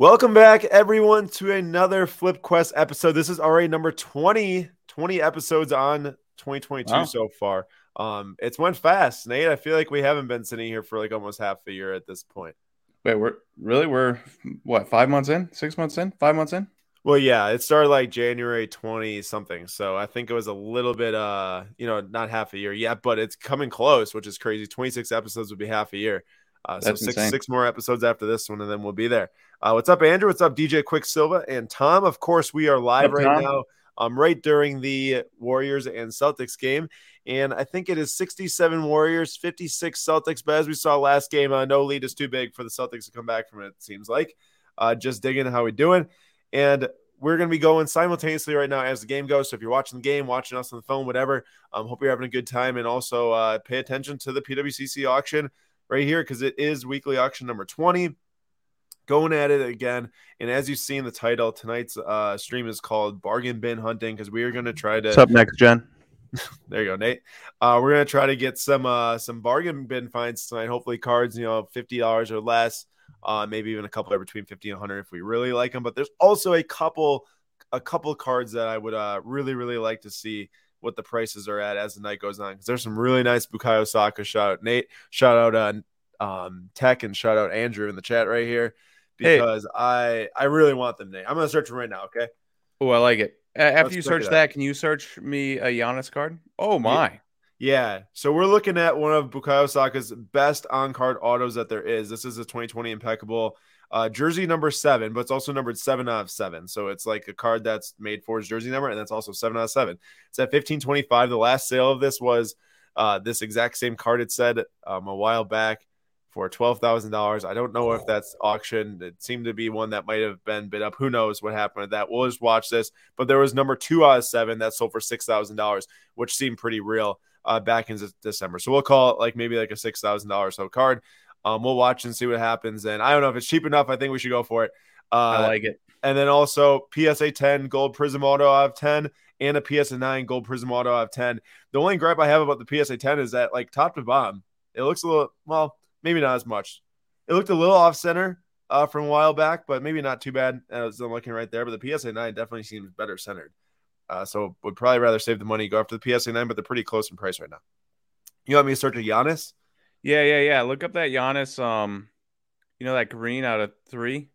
Welcome back, everyone, to another Flip Quest episode. This is already number 20, 20 episodes on 2022 Wow. so far. Um, it's went fast, Nate. I feel like we haven't been sitting here for like almost half a year at this point. Wait, we're really we're what five months in, six months in, five months in. Well, yeah, it started like January 20 something. So I think it was a little bit uh, you know, not half a year yet, but it's coming close, which is crazy. 26 episodes would be half a year. Uh, so six insane. six more episodes after this one, and then we'll be there. Uh, what's up, Andrew? What's up, DJ Quicksilva and Tom? Of course, we are live What's right up, Tom? now. Um, right during the Warriors and Celtics game, and I think it is 67 Warriors, 56 Celtics. But as we saw last game, uh, no lead is too big for the Celtics to come back from it. It seems like. Uh, just digging how we doing, and we're going to be going simultaneously right now as the game goes. So if you're watching the game, watching us on the phone, whatever, um, hope you're having a good time, and also uh, pay attention to the PWCC auction right here because it is weekly auction number 20 going at it again and as you see in the title tonight's uh stream is called bargain bin hunting because we are going to try to What's up next, Jen? there you go nate. Uh we're going to try to get some uh some bargain bin finds tonight. Hopefully cards you know $50 or less uh maybe even a couple between 50 and 100 if we really like them but there's also a couple a couple cards that i would uh really really like to see what the prices are at as the night goes on because there's some really nice bukayo saka shout out nate shout out uh um tech and shout out andrew in the chat right here Hey. because i i really want them nate i'm gonna search them right now okay Oh, I like it. A- After Let's you search that, can you search me a Giannis card? Oh my! Yeah, so we're looking at one of Bukayo Saka's best on-card autos that there is. This is a 2020 impeccable uh, jersey number seven, but it's also numbered seven out of seven. So it's like a card that's made for his jersey number, and that's also seven out of seven. It's at 1525. The last sale of this was uh, this exact same card. It said um, a while back for twelve thousand dollars. I don't know if that's auction. It seemed to be one that might have been bid up. Who knows what happened with that? We'll just watch this. But there was number two out of seven that sold for six thousand dollars, which seemed pretty real uh, back in December. So we'll call it like maybe like a six thousand dollars so card. Um, we'll watch and see what happens. And I don't know if it's cheap enough. I think we should go for it. Uh, I like it. and then also PSA 10 gold prism auto out of 10 and a PSA 9 gold prism auto out of 10. The only gripe I have about the PSA 10 is that like top to bottom, it looks a little well, maybe not as much. It looked a little off center uh, from a while back, but maybe not too bad as I'm looking right there. But the PSA 9 definitely seems better centered. Uh, so would probably rather save the money, go after the PSA 9, but they're pretty close in price right now. You want me to search a Giannis? Yeah, yeah, yeah. Look up that Giannis. Um, you know that green out of three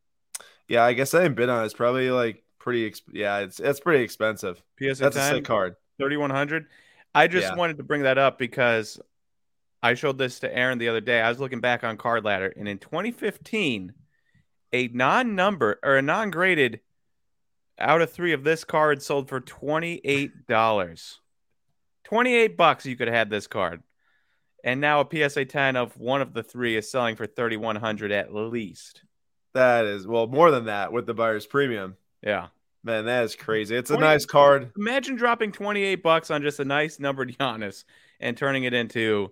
Yeah, I guess I haven't been on. it. It's probably like pretty. Exp- yeah, it's it's pretty expensive. PSA That's a 10, sick card. 3100. I just Yeah. wanted to bring that up because I showed this to Aaron the other day. I was looking back on Card Ladder, and in 2015, a non-number or a non-graded out of three of this card sold for twenty-eight dollars. Twenty-eight bucks you could have had this card, and now a PSA 10 of one of the three is selling for 3100 at least. That is well more than that with the buyer's premium. Yeah. Man, that is crazy. It's a nice card. Imagine dropping 28 bucks on just a nice numbered Giannis and turning it into,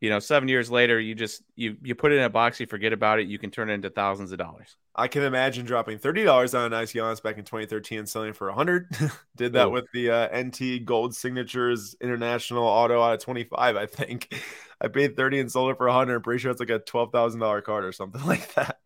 you know, seven years later, you just you you put it in a box, you forget about it, you can turn it into thousands of dollars. I can imagine dropping thirty dollars on a nice Giannis back in 2013 and selling for a hundred. Did that Ooh. with the uh, NT Gold Signatures International Auto out of 25. I think I paid 30 and sold it for a 100. I'm pretty sure it's like a twelve thousand dollar card or something like that.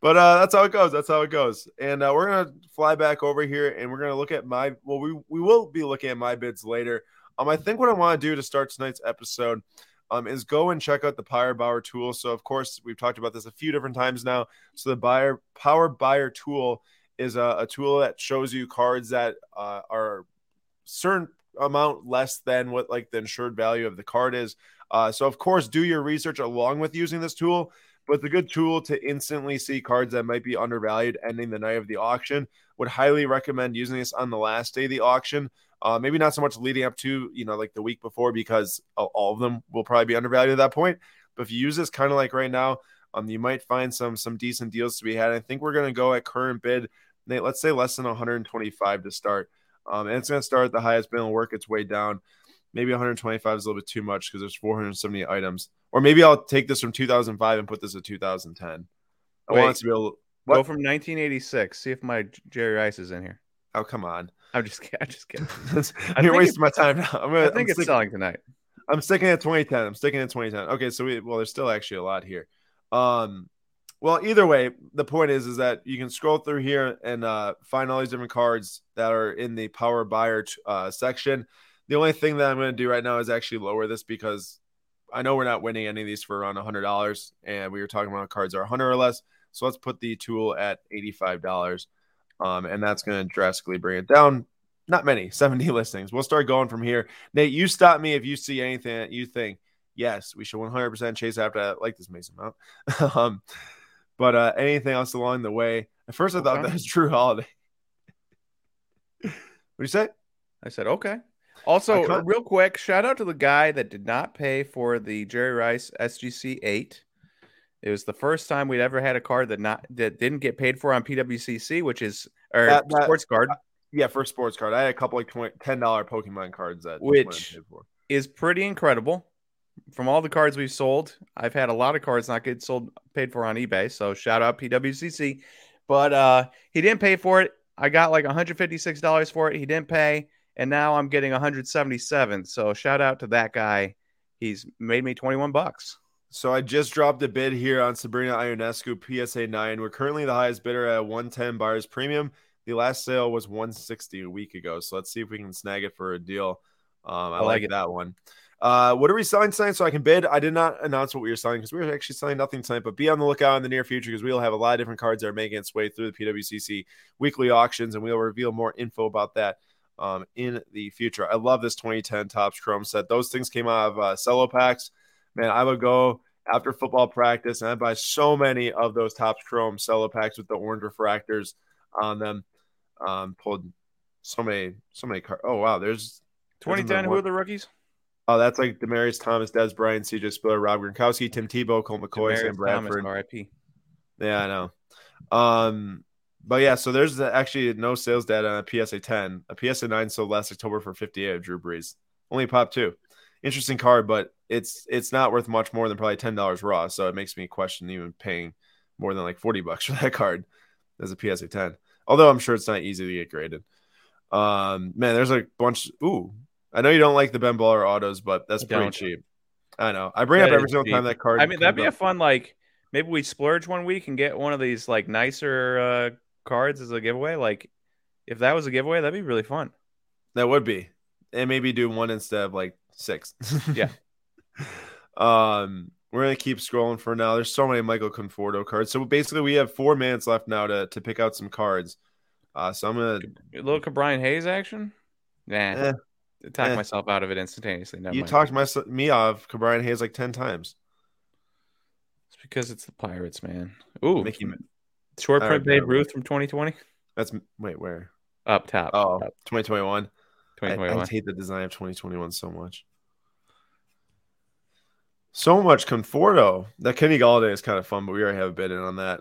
but uh, that's how it goes. That's how it goes. And uh, we're gonna fly back over here and we're gonna look at my. Well, we we will be looking at my bids later. Um, I think what I want to do to start tonight's episode um, is go and check out the Power Buyer tool. So, of course, we've talked about this a few different times now. So, the buyer Power Buyer tool is a, a tool that shows you cards that uh, are certain amount less than what like the insured value of the card is. Uh, so, of course, do your research along with using this tool. But it's a good tool to instantly see cards that might be undervalued ending the night of the auction. Would highly recommend using this on the last day of the auction. Uh, maybe not so much leading up to, you know, like the week before because all- of them will probably be undervalued at that point. But if you use this kind of like right now, um, you might find some some decent deals to be had. I think we're gonna go at current bid. Nate, let's say less than 125 to start. Um, and it's gonna start at the highest bid and work its way down. Maybe 125 is a little bit too much because there's 470 items. Or maybe I'll take this from 2005 and put this at 2010. I Wait. want to be able. Go from 1986. See if my Jerry Rice is in here. Oh, come on. I'm just kidding. I'm just kidding. You're wasting my time now. I'm, gonna, I I'm think it's sticking- selling tonight. I'm sticking at 2010. I'm sticking at 2010. Okay, so we well, there's still actually a lot here. Um, well, either way, the point is is that you can scroll through here and uh, find all these different cards that are in the power buyer uh, section. The only thing that I'm going to do right now is actually lower this because I know we're not winning any of these for around hundred dollars, and we were talking about cards are hundred or less. So let's put the tool at eighty-five dollars, um, and that's going to drastically bring it down. Not many, seventy listings. We'll start going from here. Nate, you stop me if you see anything that you think. Yes, we should one hundred percent chase after that. like this Mason Mount. um, but uh, anything else along the way? At first, I thought that was Jrue Holiday. what do you say? I said okay. Also, real quick, shout out to the guy that did not pay for the Jerry Rice SGC eight. It was the first time we'd ever had a card that not that didn't get paid for on PWCC, which is or that, that, sports card. Uh, yeah, for sports card, I had a couple like 20, ten dollar Pokemon cards that which is pretty incredible from all the cards we've sold, I've had a lot of cards not get sold paid for on eBay. So shout out PWCC. But uh, he didn't pay for it. I got like $156 for it. He didn't pay, and now I'm getting 177. So shout out to that guy. He's made me 21 bucks. So I just dropped a bid here on Sabrina Ionescu PSA 9. We're currently the highest bidder at 110 buyers premium. The last sale was 160 a week ago. So let's see if we can snag it for a deal. Um, I, I like, like that one. Uh, what are we selling tonight so I can bid? I did not announce what we were selling because we were actually selling nothing tonight, but be on the lookout in the near future because we'll have a lot of different cards that are making its way through the PWCC weekly auctions and we'll reveal more info about that um, in the future. I love this 2010 Topps Chrome set. Those things came out of uh, cello packs. Man, I would go after football practice and I'd buy so many of those Topps Chrome cello packs with the orange refractors on them. Um, pulled so many, so many cards. Oh, wow. There's 2010. Who are the rookies? Oh, that's like Demaryius Thomas, Dez Bryant, CJ Spiller, Rob Gronkowski, Tim Tebow, Colt McCoy, Demaryius Sam Bradford. RIP. Yeah, I know. Um, but yeah, so there's actually no sales data on a PSA 10. A PSA 9 sold last October for 58 of Drew Brees. Only pop two. Interesting card, but it's it's not worth much more than probably ten dollars raw. So it makes me question even paying more than like 40 bucks for that card as a PSA 10. Although I'm sure it's not easy to get graded. Um, man, there's a bunch. Ooh, I know you don't like the Ben Baller autos, but that's pretty don't. cheap. I know. I bring that up every single cheap. time that card. I mean, that'd be up. a fun like maybe we splurge one week and get one of these like nicer uh, cards as a giveaway. Like if that was a giveaway, that'd be really fun. That would be, and maybe do one instead of like six. yeah. Um, we're gonna keep scrolling for now. There's so many Michael Conforto cards. So basically, we have four minutes left now to to pick out some cards. Uh, so I'm gonna a little Brian Hayes action. Nah. Eh, talk eh. myself out of it instantaneously. Never you mind. talked my, me off Brian Hayes like 10 times. It's because it's the Pirates, man. Ooh. Mickey, short print Babe Ruth from 2020. That's, wait, where? Up top. Oh, up. 2021. 2021. I, I hate the design of 2021 so much. So much Conforto. That Kenny Golladay is kind of fun, but we already have a bid in on that.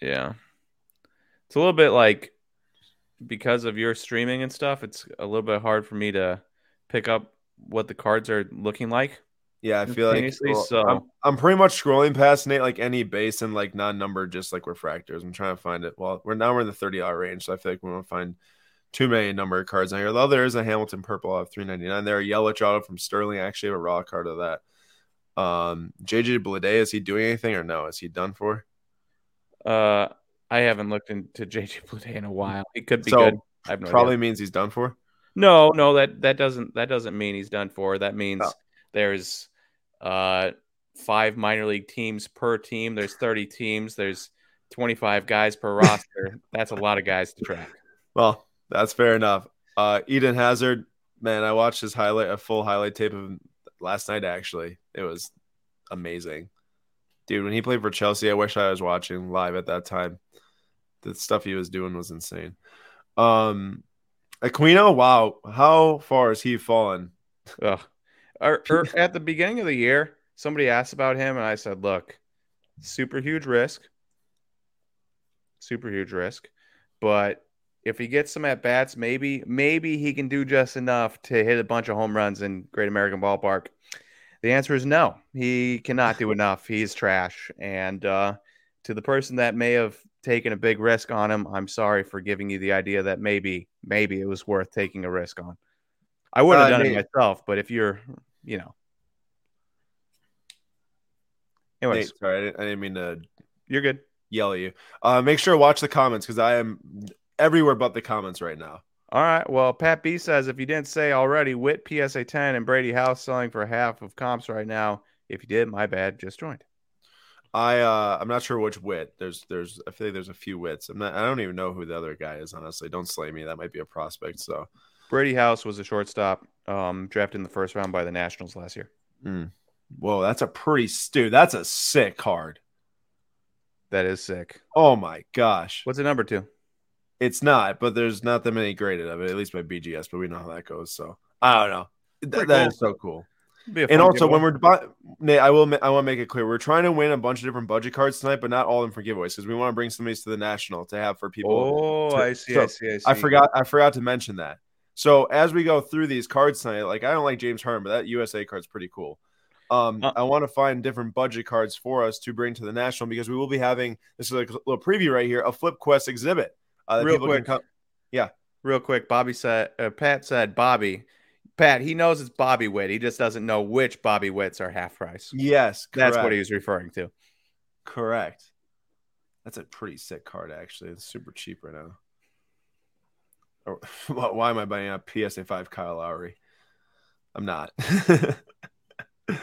Yeah. It's a little bit like because of your streaming and stuff, it's a little bit hard for me to pick up what the cards are looking like. Yeah, I feel like well, so. I'm, I'm, pretty much scrolling past Nate like any base and like non-numbered, just like refractors. I'm trying to find it. Well, we're now we're in the 30 hour range, so I feel like we won't find too many numbered cards on here. Though there is a Hamilton purple of 399. There a yellow auto from Sterling. I actually have a raw card of that. Um, JJ Bleday, is he doing anything or no? Is he done for? Uh, I haven't looked into JJ Bleday in a while. It could be so, good. I have no probably idea. means he's done for. No, no that that doesn't that doesn't mean he's done for. That means oh. there's uh five minor league teams per team. There's 30 teams. There's 25 guys per roster. That's a lot of guys to track. Well, that's fair enough. Uh Eden Hazard, man, I watched his highlight a full highlight tape of him last night actually. It was amazing. Dude, when he played for Chelsea, I wish I was watching live at that time the stuff he was doing was insane. Um, Aquino, wow, how far has he fallen? Ugh. Or, or at the beginning of the year, somebody asked about him, and I said, "Look, super huge risk, super huge risk, but if he gets some at bats, maybe maybe he can do just enough to hit a bunch of home runs in Great American Ballpark." The answer is no. He cannot do enough. He's trash. And uh, to the person that may have taken a big risk on him. I'm sorry for giving you the idea that maybe maybe it was worth taking a risk on. I would have uh, done Nate, it myself, but if you're, you know. Anyways, Nate, sorry, I didn't, I didn't, mean to You're good. yell at you. Uh, make sure to watch the comments because I am everywhere but the comments right now. All right. Well, Pat B says if you didn't say already, Witt PSA 10 and Brady House selling for half of comps right now. If you did, my bad. Just joined. I uh, I'm not sure which Witt. There's there's I feel like there's a few Witts. I'm not. I don't even know who the other guy is. Honestly, don't slay me. That might be a prospect. So Brady House was a shortstop, um, drafted in the first round by the Nationals last year. whoa, that's a pretty dude. That's a sick card. That is sick. Oh my gosh. What's the number two? It's not, but there's not that many graded of it, at least by BGS, but we know how that goes. So I don't know. Th- that cool. is so cool. And also, giveaway. when we're bu- Nate, I will ma- I want to make it clear we're trying to win a bunch of different budget cards tonight, but not all of them for giveaways because we want to bring some of these to the national to have for people. oh, to- I see, so, I see, I see. I forgot I forgot to mention that. So as we go through these cards tonight, like I don't like James Harden, but that USA card's pretty cool. Um, Uh. I want to find different budget cards for us to bring to the national because we will be having this is like a little preview right here, a Flip Quest exhibit. Uh, Real quick. come- Real quick, Bobby said, uh, Pat said, Bobby. Pat, he knows it's Bobby Witt. He just doesn't know which Bobby Witts are half price. Yes, That's what he was referring to. Correct. That's a pretty sick card, actually. It's super cheap right now. Or, why why am I buying a PSA 5 Kyle Lowry? I'm not. uh,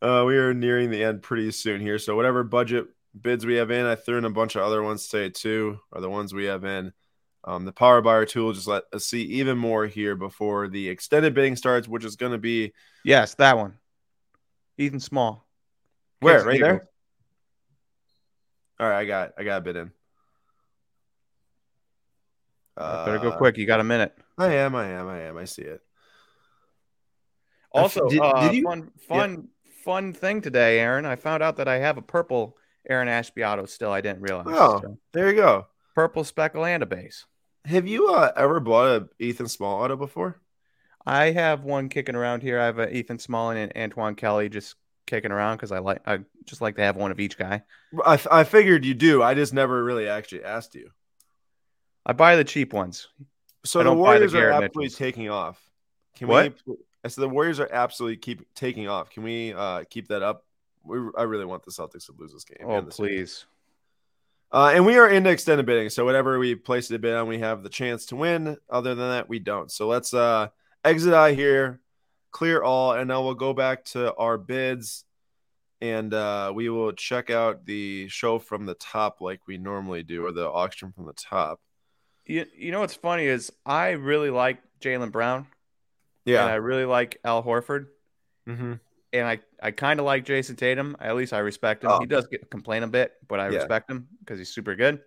we are nearing the end pretty soon here. So, whatever budget bids we have in, I threw in a bunch of other ones today too, are the ones we have in. Um, the Power Buyer tool just let us see even more here before the extended bidding starts, which is going to be Yes, that one. Ethan Small. where? Kansas Right Eagles. there? All right, I got I got a bid in. Better go Uh, quick. You got a minute. I am, I am, I am. I see it. Also, did- uh, did you- fun, fun, fun thing today, Aaron. I found out that I have a purple Aaron Ashby auto still. I didn't realize. Oh. So, There you go. purple speckle and a base. Have you uh, ever bought a Ethan Small auto before? I have one kicking around here. I have a Ethan Small and an Antoine Kelly just kicking around because I like I just like to have one of each guy. I, I figured you do. I just never really actually asked you. I buy the cheap ones. So the don't the Warriors are absolutely Mitchells. taking off. Can What? we? I said the Warriors are absolutely keep taking off. Can we uh, keep that up? We, I really want the Celtics to lose this game. Oh, series. please. Uh, and we are into extended bidding. So whatever we place the bid on, we have the chance to win. Other than that, we don't. So let's uh, exit out here, clear all, and now we'll go back to our bids, and uh, we will check out the show from the top like we normally do, or the auction from the top. You, you know what's funny is I really like Jaylen Brown Yeah. and I really like Al Horford hmm and I, I kind of like Jayson Tatum. At least I respect him. Oh. He does get complain a bit, but I Yeah. respect him because he's super good.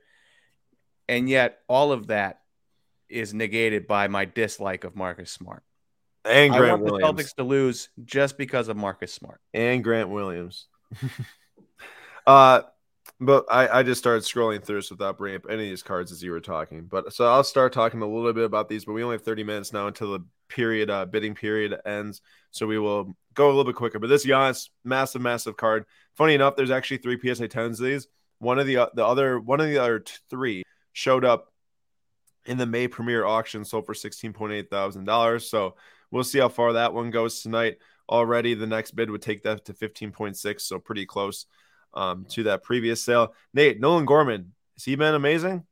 And yet, all of that is negated by my dislike of Marcus Smart. And I Grant want the Williams. Celtics to lose just because of Marcus Smart. and Grant Williams. uh, but I, I just started scrolling through this without bringing up any of these cards as you were talking. But so I'll start talking a little bit about these, but we only have 30 minutes now until the period uh, bidding period ends. So we will go a little bit quicker. But this Giannis, massive, massive card. Funny enough, there's actually three PSA 10s of these. One of the uh, the other one of the other three showed up in the May premiere auction, sold for sixteen point eight thousand dollars. So we'll see how far that one goes tonight. Already, the next bid would take that to fifteen point six, so pretty close um, to that previous sale. Nate Nolan Gorman, has he been amazing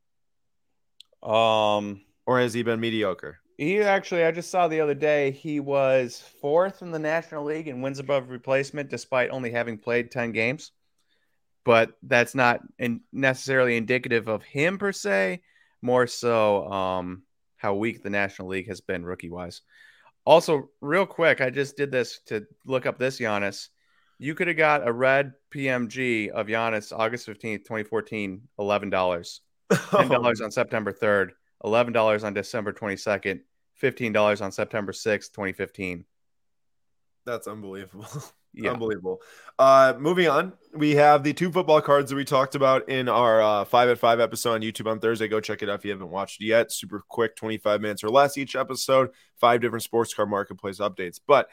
Um, or has he been mediocre? He actually, I just saw the other day, he was fourth in the National League in wins above replacement, despite only having played 10 games. But that's not in necessarily indicative of him per se, more so um, how weak the National League has been rookie wise. Also, real quick, I just did this to look up this Giannis. You could have got a red PMG of Giannis August 15th, 2014, $11. $10 on September 3rd, $11 on December 22nd, $15 on September 6th, 2015. That's unbelievable. Yeah. Unbelievable. Uh, moving on, we have the two football cards that we talked about in our uh, five at five episode on YouTube on Thursday. Go check it out if you haven't watched it yet. Super quick, 25 minutes or less each episode, five different sports car marketplace updates. But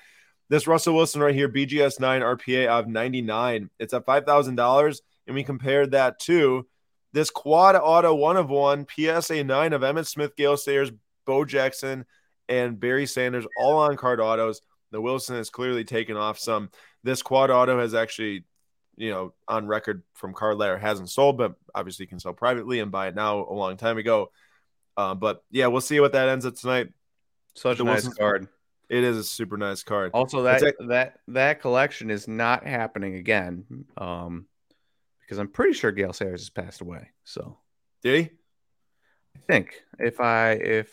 this Russell Wilson right here, BGS 9 RPA of 99, it's at $5,000. And we compared that to this quad auto one of one PSA 9 of Emmitt Smith, Gale Sayers, Bo Jackson, and Barry Sanders, all on card autos. The Wilson has clearly taken off some. This quad auto has actually you know, on record from Card Ladder hasn't sold, but obviously you can sell privately and buy it now a long time ago. Uh, but yeah, we'll see what that ends up tonight. Such The a nice Wilson's- card. It is a super nice card. Also, that that that collection is not happening again, um, because I'm pretty sure Gale Sayers has passed away. So Did he? I think if I if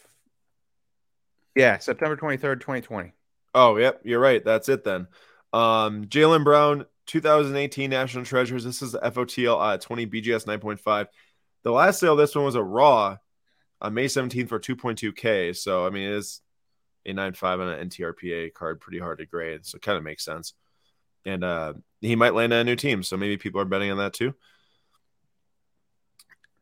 yeah, September 23rd, 2020. Oh, yep, you're right. That's it then. Um, Jaylen Brown, 2018 National Treasures. This is the FOTL uh, 20 BGS 9.5. The last sale, this one was a raw on May 17th for 2.2K. So, I mean, it is a 9.5 on an NTRPA card, pretty hard to grade. So, it kind of makes sense. And uh, he might land on a new team. So, maybe people are betting on that too.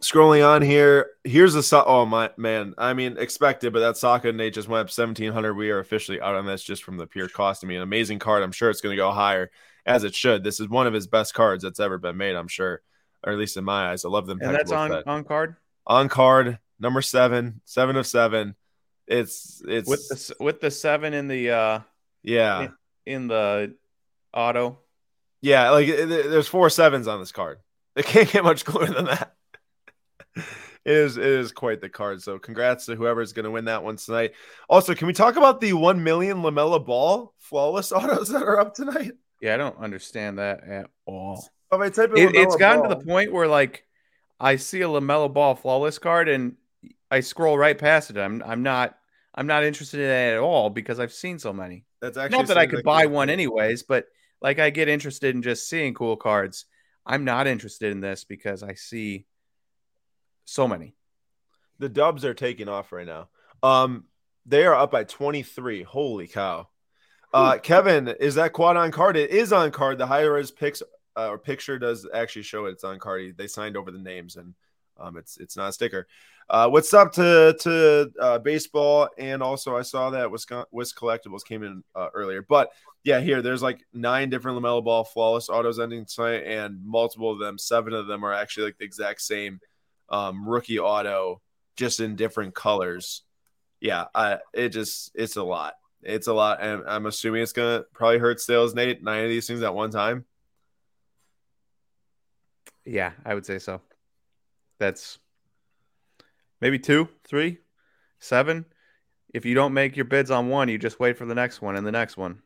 Scrolling on here, here's the so- oh my man. I mean, expected, but that Saka and Nate just went up seventeen hundred. We are officially out on this just from the pure cost. I mean, an amazing card. I'm sure it's going to go higher as it should. This is one of his best cards that's ever been made. I'm sure, or at least in my eyes. I love them. And that's on on card on card number seven, seven of seven. It's it's with the with the seven in the uh yeah in the auto. yeah like it- it- there's four sevens on this card. It can't get much cooler than that. It is it is quite the card. So congrats to whoever's going to win that one tonight. Also, can we talk about the one million LaMelo Ball flawless autos that are up tonight? Yeah, I don't understand that at all. If I type It, it's gotten to the point where like I see a LaMelo Ball flawless card and I scroll right past it. I'm I'm not I'm not interested in it at all because I've seen so many. That's actually Not that I could like buy one anyways, but like I get interested in just seeing cool cards. I'm not interested in this because I see so many. The Dubs are taking off right now. Um, they are up by 23. Holy cow. Uh, Kevin, is that quad on card? It is on card. The higher res picks uh, or picture does actually show it's on card. They signed over the names and um, it's it's not a sticker. Uh, what's up to to uh, baseball? And also, I saw that Wisconsin Wis Collectibles came in uh, earlier. But yeah, here there's like nine different LaMelo Ball flawless autos ending tonight, and multiple of them, seven of them are actually like the exact same um, rookie auto, just in different colors. Yeah, I, it just it's a lot. It's a lot, and I'm assuming it's gonna probably hurt sales. Nate, nine of these things at one time. Yeah, I would say so. That's maybe two, three, seven. If you don't make your bids on one, you just wait for the next one and the next one.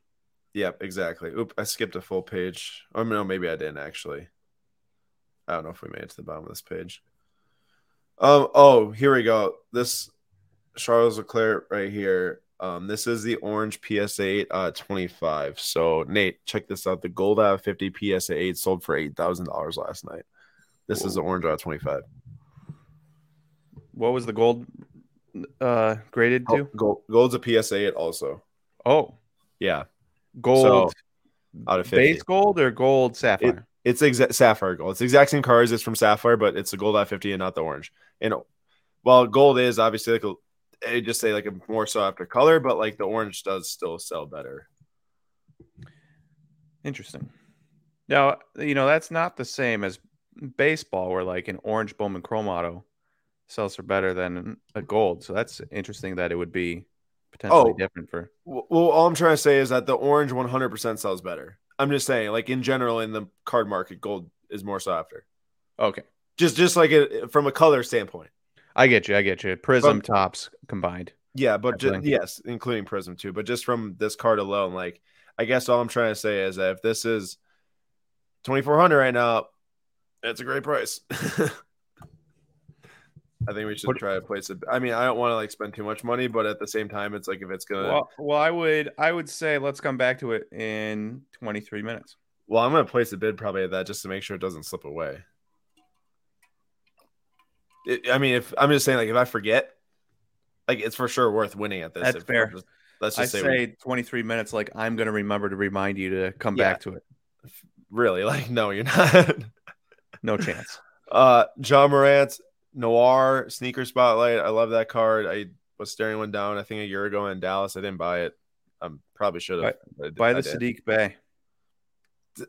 Yep, exactly. Oop, I skipped a full page. Or no, maybe I didn't actually. I don't know if we made it to the bottom of this page. Um. Oh, here we go. This Charles Leclerc right here. Um. This is the orange PSA 8 uh 25. So Nate, check this out. The gold out of 50 PSA 8 sold for eight thousand dollars last night. This is the orange out of 25. What was the gold uh graded to? Gold, gold's a PSA 8 also. Oh, Yeah, gold out of 50. base gold or gold sapphire? It's exact sapphire gold. It's the exact same colors. It's from sapphire, but it's the gold at 50 and not the orange. And while gold is obviously like a, I just say like a more sought softer color, but like the orange does still sell better. Interesting. Now, you know, that's not the same as baseball where like an orange Bowman Chrome auto sells for better than a gold. So that's interesting that it would be potentially Oh. different for well, all I'm trying to say is that the orange 100% sells better. I'm just saying, like in general, in the card market, gold is more softer. Okay. Just, just like it from a color standpoint. I get you. I get you. Prism tops combined. Yeah, but yes, including Prism too. But just from this card alone, like I guess all I'm trying to say is that if this is 2400 right now, that's a great price. I think we should What- try to place it. I mean, I don't want to like spend too much money, but at the same time, it's like if it's gonna. Well, Well, I would I would say let's come back to it in 23 minutes. Well, I'm gonna place a bid probably at that just to make sure it doesn't slip away. It, I mean, if I'm just saying, like if I forget, like it's for sure worth winning at this. That's If- fair. Let's I just say, say we, 23 minutes like I'm going to remember to remind you to come Yeah. back to it. really, like no, you're not. No chance. Uh, John Morant, Noir sneaker spotlight. I love that card. I was staring one down. I think a year ago in Dallas. I didn't buy it. I probably should have. did- By the. Saddiq Bey.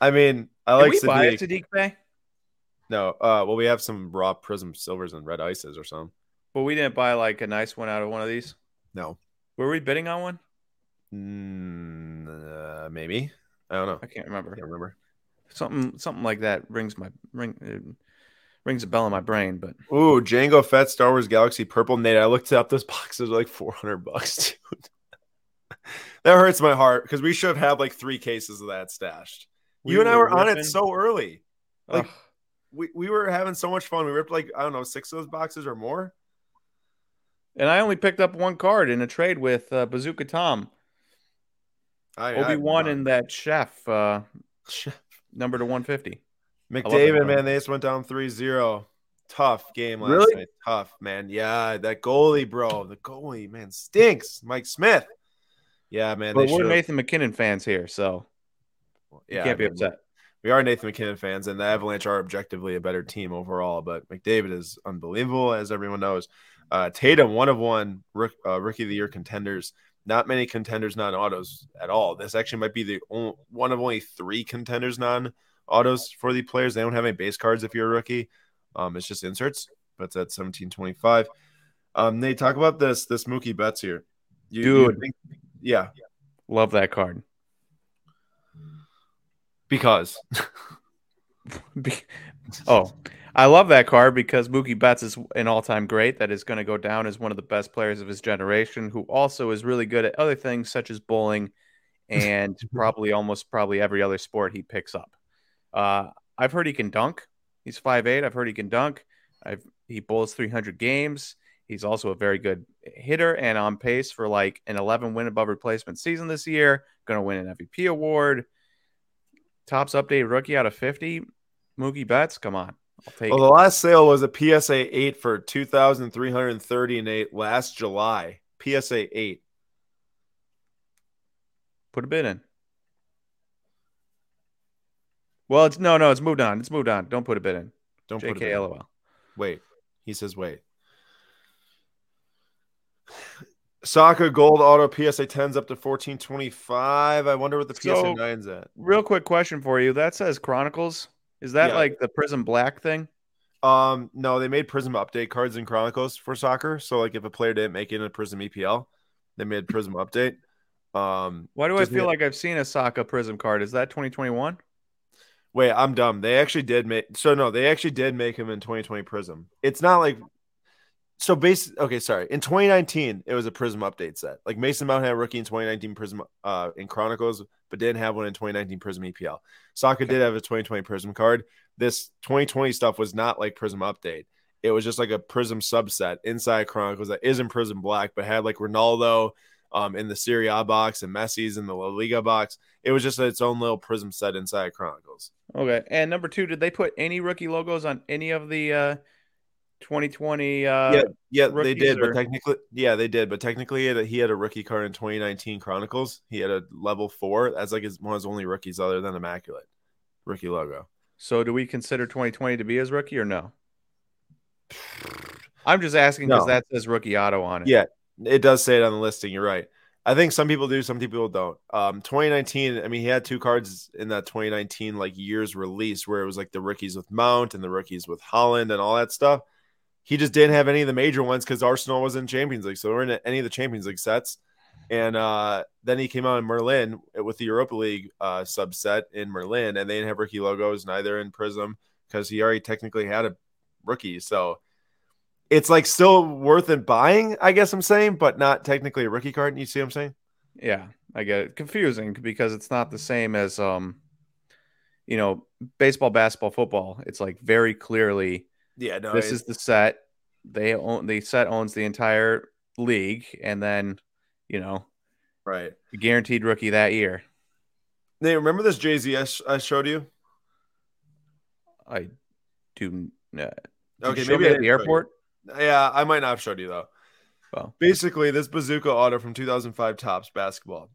I mean, I Did like we buy Saddiq. Saddiq Bey? No, uh, well, we have some raw prism silvers and red ices or something. But we didn't buy like a nice one out of one of these. No, Were we bidding on one? mm, uh, maybe. I don't know. I can't remember. I can't remember. Something something like that rings my ring uh, rings a bell in my brain. But Ooh, Jango Fett Star Wars Galaxy Purple Nate. I looked up those boxes like 400 bucks, dude. that hurts my heart because we should have had like three cases of that stashed. you and I were on it so early. like- Ugh. We, we were having so much fun. We ripped like, I don't know, six of those boxes or more. and I only picked up one card in a trade with uh, Bazooka Tom, Obi Wan, and that chef uh, number to one fifty. McDavid, man, they just went down 3 0. Tough game last Really? night. Tough, man. Yeah, that goalie, bro. The goalie, man, stinks. Mike Smith. Yeah, man. But we're should've- Nathan MacKinnon fans here, so yeah, can't be I mean, upset. We are Nathan MacKinnon fans, and the Avalanche are objectively a better team overall. But McDavid is unbelievable, as everyone knows. Uh, Tatum, one of one rook, uh, rookie of the year contenders. Not many contenders non autos at all. This actually might be the only, one of only three contenders non autos for the players. They don't have any base cards if you're a rookie. Um, it's just inserts, but it's at 1725. Um, they talk about this this Mookie Betts here. You, you Dude. think- yeah, Love that card. because Be- oh, I love that card because Mookie Betts is an all-time great that is going to go down as one of the best players of his generation, who also is really good at other things such as bowling and probably almost probably every other sport he picks up. Uh, I've heard he can dunk. He's 5'8". I've heard he can dunk. I've he bowls 300 games. He's also a very good hitter and on pace for like an 11 win above replacement season this year. Going to win an MVP award. Topps updated rookie out of 50. Mookie Betts, come on. I'll take Well, it. the last sale was a PSA 8 for 2330 and 8 last July. PSA 8. Put a bid in. Well, it's no, no, it's moved on. It's moved on. Don't put a bid in. Don't put it in. JK LOL. Wait. He says wait. Saka gold auto PSA 10s up to 1425. I wonder what the PSA So- 9's at. Real quick question for you. That says Chronicles. Is that Yeah. like the Prism Black thing? Um, no, they made Prism update cards in Chronicles for soccer. So like if a player didn't make it in a Prism EPL, they made Prism update. Um Why do I feel made- like I've seen a Saka Prism card? Is that 2021? Wait, I'm dumb. They actually did make so no, they actually did make him in 2020 Prism. It's not like so base okay, sorry. In 2019, it was a Prism update set. Like Mason Mount had a rookie in 2019 Prism uh in Chronicles, but didn't have one in 2019 Prism EPL. Saka Okay. did have a 2020 Prism card. This 2020 stuff was not like Prism update. It was just like a Prism subset inside Chronicles that isn't Prism Black, but had like Ronaldo um in the Serie A box and Messi's in the La Liga box. It was just its own little Prism set inside Chronicles. Okay. And number two, did they put any rookie logos on any of the uh 2020 uh yeah, yeah, they did, or- but technically, yeah, they did, but technically, he had, a, he had a rookie card in 2019 Chronicles. He had a level four. That's like his, one of his only rookies other than Immaculate rookie logo. So do we consider 2020 to be his rookie or no? I'm just asking because No. that says rookie auto on it. Yeah. It does say it on the listing. You're right. I think some people do, some people don't. Um, 2019. I mean, he had two cards in that 2019 like years release where it was like the rookies with Mount and the rookies with Haaland and all that stuff. He just didn't have any of the major ones because Arsenal was in Champions League, so we're in any of the Champions League sets. And uh, then he came out in Merlin with the Europa League uh, subset in Merlin, and they didn't have rookie logos neither in Prism because he already technically had a rookie. So it's like still worth it buying, I guess I'm saying, but not technically a rookie card. You see what I'm saying? Yeah, I get it. Confusing because it's not the same as um you know, baseball, basketball, football. It's like very clearly Yeah, no. this is the set. They own the set owns the entire league and then, you know, right. guaranteed rookie that year. Nate, remember this Jay Z I, sh- I showed you? I do uh, Okay, me at the airport. Yeah, I might not have showed you though. Well. basically, this bazooka auto from 2005 Topps basketball.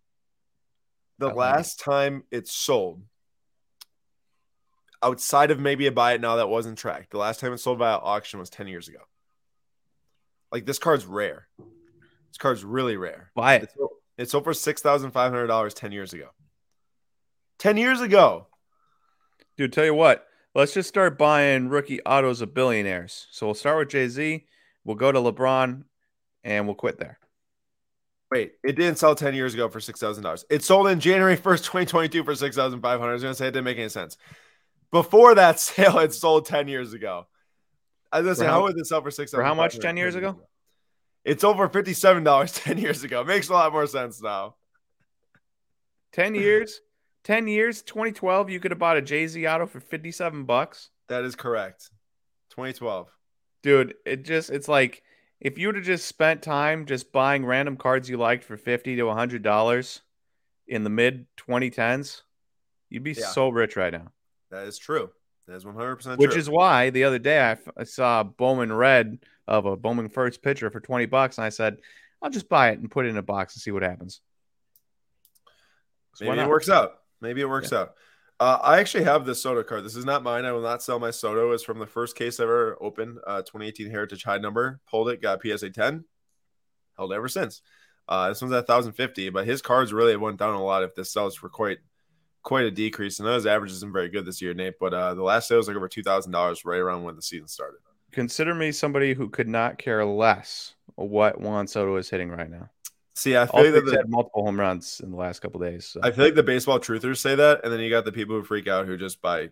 The I like it. last time it sold, outside of maybe a buy it now that wasn't tracked, the last time it sold via auction was 10 years ago. Like this card's rare. This card's really rare. Buy it. It's, it sold for six thousand five hundred dollars ten years ago. Ten years ago. Dude, tell you what, let's just start buying rookie autos of billionaires. So we'll start with Jay Z, we'll go to LeBron, and we'll quit there. Wait, it didn't sell 10 years ago for $6,000. It sold in January 1st, 2022 for 6500 I was going to say it didn't make any sense. Before that sale, it sold 10 years ago. I was going to say, how, how- would it sell for 6000 for how much 10 years ago? It's over $57 10 years ago. Makes a lot more sense now. 10 years, 10 years, 2012, you could have bought a Jay Z auto for 57 bucks. That is correct. 2012. Dude, it just, it's like if you would have just spent time just buying random cards you liked for 50 to $100 in the mid 2010s, you'd be Yeah. so rich right now. That is true. That is 100% Which true. is why the other day I, f- I saw a Bowman Red of a Bowman first pitcher for 20 bucks. And I said, I'll just buy it and put it in a box and see what happens. So Maybe it works out. Maybe it works out. Uh, I actually have this Soto card. This is not mine. I will not sell my Soto. It's from the first case I ever opened. Uh, 2018 Heritage High number. Pulled it. Got a PSA 10. Held ever since. Uh, this one's at 1,050, but his cards really went down a lot if this sells for quite quite a decrease. And those averages isn't very good this year, Nate. But uh, the last sale was like over two thousand dollars right around when the season started. Consider me somebody who could not care less what Juan Soto is hitting right now. See, I feel like that the, had multiple home runs in the last couple days. So. I feel like the baseball truthers say that, and then you got the people who freak out who just buy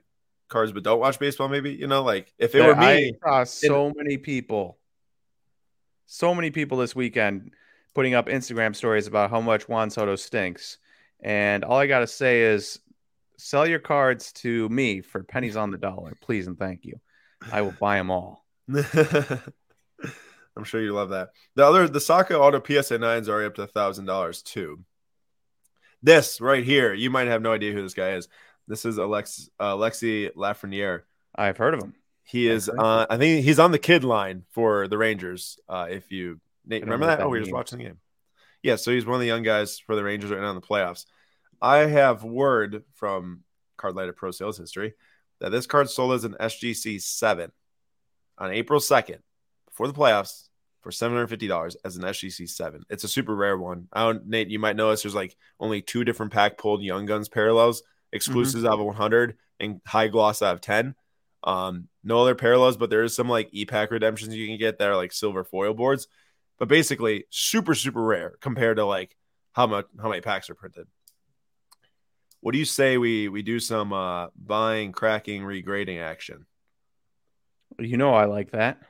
cards but don't watch baseball. Maybe you know, like if it were me, I saw so many people, so many people this weekend putting up Instagram stories about how much Juan Soto stinks. And all I got to say is sell your cards to me for pennies on the dollar, please and thank you. I will buy them all. I'm sure you love that. The other, the Saka Auto PSA nines are up to thousand dollars too. This right here, you might have no idea who this guy is. This is Alex uh, Alexi Lafreniere. I've heard of him. He is, uh, I think he's on the kid line for the Rangers. Uh, if you Nate, remember know that? Oh, we were just watching the game. Yeah, so he's one of the young guys for the Rangers right now in the playoffs. I have word from Card Ladder Pro Sales History that this card sold as an SGC seven on April second before the playoffs for seven hundred fifty dollars as an SGC seven. It's a super rare one. I don't, Nate, you might notice there's like only two different pack pulled Young Guns parallels, exclusives out of one hundred and high gloss out of ten. Um, no other parallels, but there is some like e-pack redemptions you can get that are like silver foil boards. But basically, super super rare compared to like how much how many packs are printed. What do you say we we do some uh buying, cracking, regrading action? You know I like that.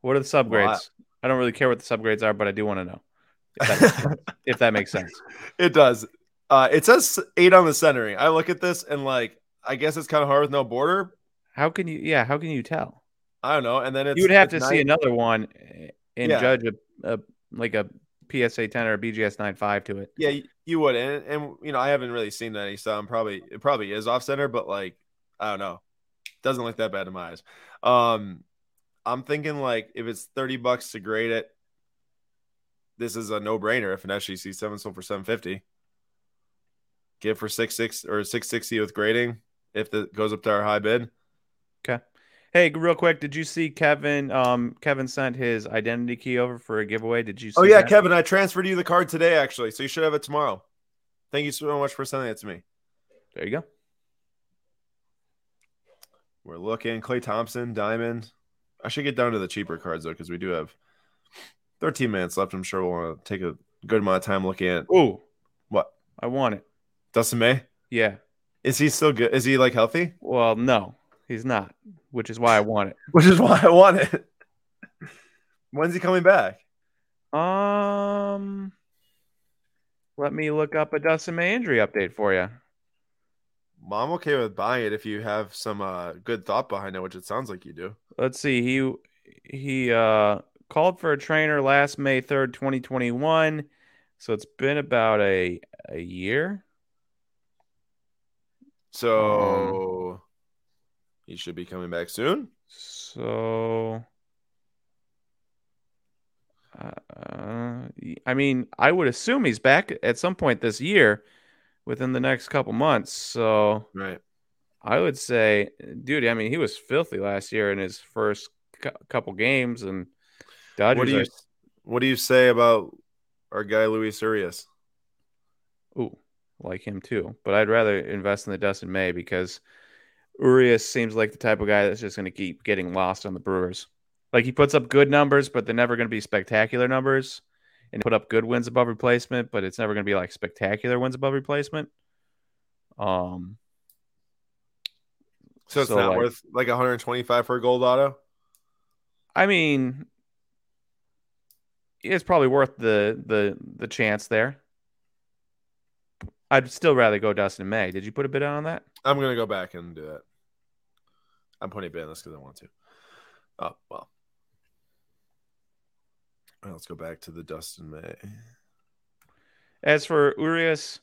What are the subgrades? Well, I- don't really care what the subgrades are, but I do want to know if that, makes sense. if that makes sense. It does. Uh, it says eight on the centering. I look at this and like, I guess it's kind of hard with no border. How can you? Yeah, how can you tell? I don't know. And then it's you would have to it's see another one and Yeah. judge a, a like a PSA 10 or a BGS 9.5 to it. Yeah, you would, and, and you know, I haven't really seen any, so I'm probably it probably is off center, but like, I don't know, doesn't look that bad in my eyes. Um, I'm thinking like if it's thirty bucks to grade it, this is a no brainer. If an SGC seven sold for seven fifty, get for six six or six sixty with grading if it goes up to our high bid. Okay. Hey, real quick, did you see Kevin? Um, Kevin sent his identity key over for a giveaway. Did you? See Oh yeah, that? Kevin, I transferred you the card today actually, so you should have it tomorrow. Thank you so much for sending it to me. There you go. We're looking Klay Thompson, Diamond. I should get down to the cheaper cards though, because we do have 13 minutes left. I'm sure we'll want to take a good amount of time looking at Ooh, what I want it. Dustin May. Yeah. Is he still good? Is he like healthy? Well, no, he's not, which is why I want it. Which is why I want it. When's he coming back? Um, let me look up a Dustin May injury update for you. Well, I'm okay with buying it if you have some uh, good thought behind it, which it sounds like you do. Let's see. He he uh called for a trainer last May 3rd, 2021. So it's been about a a year. So he should be coming back soon. So uh, I mean, I would assume he's back at some point this year within the next couple months. So Right. I would say, dude, I mean, he was filthy last year in his first cou- couple games, and Dodgers What do you are What do you say about our guy Luis Urias? Ooh, like him too. But I'd rather invest in the Dustin May because Urias seems like the type of guy that's just going to keep getting lost on the Brewers. Like he puts up good numbers, but they're never going to be spectacular numbers. And put up good wins above replacement, but it's never going to be like spectacular wins above replacement. Um, So it's So, not like- worth like 125 for a gold auto. I mean, it's probably worth the the the chance there. I'd still rather go Dustin May. Did you put a bid on that? I'm gonna go back and do that. I'm putting a bid on this because I want to. Oh well. Right, let's go back to the Dustin May. As for Urias,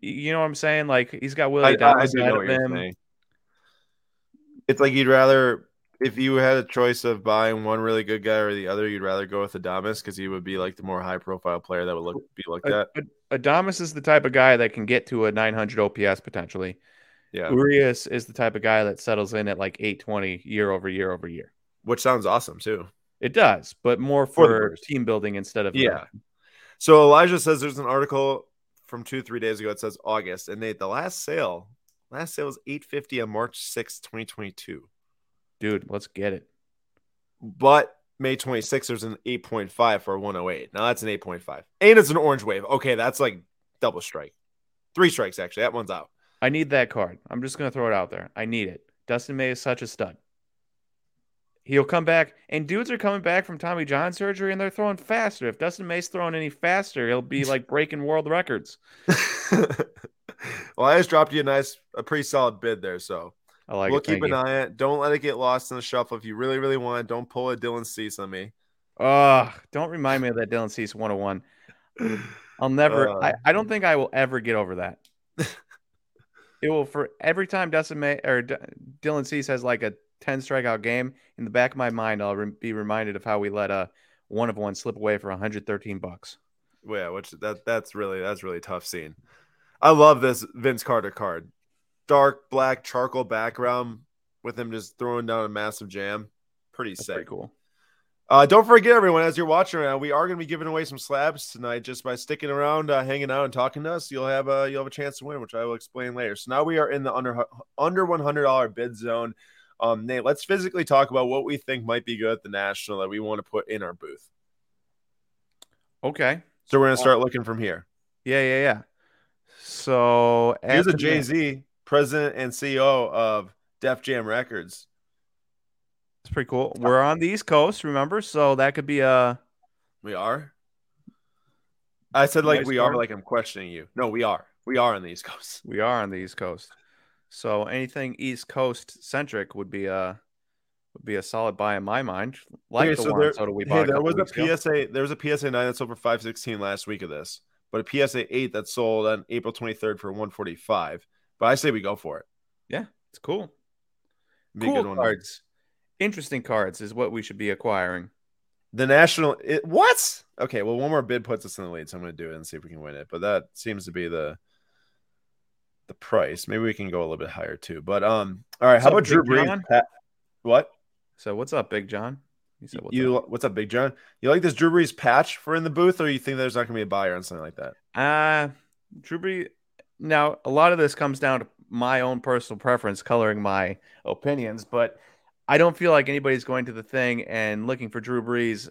you know what I'm saying? Like he's got Willie I ahead of him. It's like you'd rather if you had a choice of buying one really good guy or the other, you'd rather go with Adames because he would be like the more high profile player that would look be like A- that. Adames is the type of guy that can get to a 900 OPS potentially. Yeah, Urias is the type of guy that settles in at like 820 year over year over year. which sounds awesome too. It does, but more For for team building instead of Yeah. So Elijah says there's an article from two three days ago. It says August, and they the last sale, last sale was 850 on March 6, 2022. dude. Let's get it. But May 26th, there's an 8.5 for a 108. Now that's an 8.5, and it's an orange wave. Okay, that's like double strike, three strikes actually. That one's out. I need that card. I'm just gonna throw it out there. I need it. Dustin May is such a stud. He'll come back, and dudes are coming back from Tommy John surgery, and they're throwing faster. If Dustin May's throwing any faster, he'll be like breaking world records. well, I just dropped you a nice, a pretty solid bid there. So I like we'll it. keep Thank an you. eye on it. Don't let it get lost in the shuffle. If you really, really want, it, don't pull a Dylan Cease on me. Ugh, don't remind me of that Dylan Cease 101. I'll never. Uh. I, I don't think I will ever get over that. it will for every time Dustin May or D- Dylan Cease has like a 10 strikeout game in the back of my mind, I'll re- be reminded of how we let a one of one slip away for 113 bucks. Yeah, which that that's really that's really tough scene. I love this Vince Carter card. Dark black charcoal background with him just throwing down a massive jam. Pretty That's sick. pretty cool. Uh, don't forget, everyone, as you're watching right now, we are going to be giving away some slabs tonight. Just by sticking around, uh, hanging out, and talking to us, you'll have a you'll have a chance to win, which I will explain later. So now we are in the under under one hundred dollar bid zone. Um, Nate, let's physically talk about what we think might be good at the national that we want to put in our booth. Okay. So we're going to start looking from here. Yeah, yeah, yeah. So Here's a Jay Z, president and CEO of Def Jam Records. It's pretty cool. We're on the East Coast, remember? So that could be a We are. I said like Nice we are, like I'm questioning you. No, we are. We are on the East Coast. we are on the East Coast. So anything East Coast centric would be a would be a solid buy in my mind. Like Okay, the so there- Soto we Hey, bought. a there was a ago. PSA. There was a PSA nine that sold for five sixteen last week of this, but a PSA eight that sold on April twenty third for one forty five. But I say we go for it. Yeah, it's cool. Be cool cards. Interesting cards is what we should be acquiring. The national. It, what? Okay, well, one more bid puts us in the lead, so I'm going to do it and see if we can win it. But that seems to be the the price. Maybe we can go a little bit higher too. But um, all right. How about Drew Brees? Pat- what? So what's up, Big John? He said, what's you up? what's up, Big John? You like this Drew Brees patch for in the booth, or you think there's not going to be a buyer on something like that? Uh Drew Brees. Now, a lot of this comes down to my own personal preference coloring my opinions, but I don't feel like anybody's going to the thing and looking for Drew Brees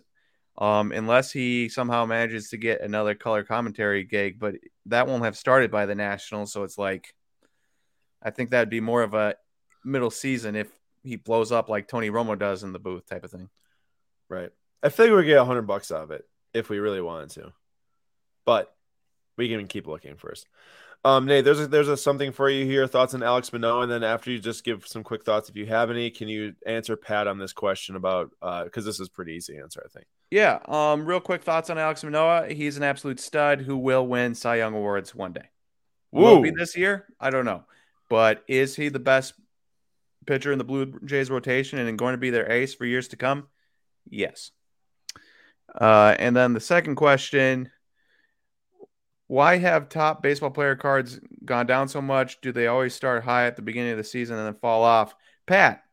um, unless he somehow manages to get another color commentary gig. But that won't have started by the Nationals, so it's like I think that'd be more of a middle season if he blows up like Tony Romo does in the booth type of thing. Right. I figure we get a hundred bucks out of it if we really wanted to, but we can keep looking first. Um, Nate, there's a, there's a something for you here. Thoughts on Alek Manoah, and then after you just give some quick thoughts if you have any. Can you answer Pat on this question about uh because this is pretty easy answer, I think. Yeah. Um, real quick thoughts on Alek Manoah. He's an absolute stud who will win Cy Young awards one day. Will it be this year? I don't know. But is he the best pitcher in the Blue Jays rotation and going to be their ace for years to come? Yes. Uh, and then the second question why have top baseball player cards gone down so much? Do they always start high at the beginning of the season and then fall off? Pat,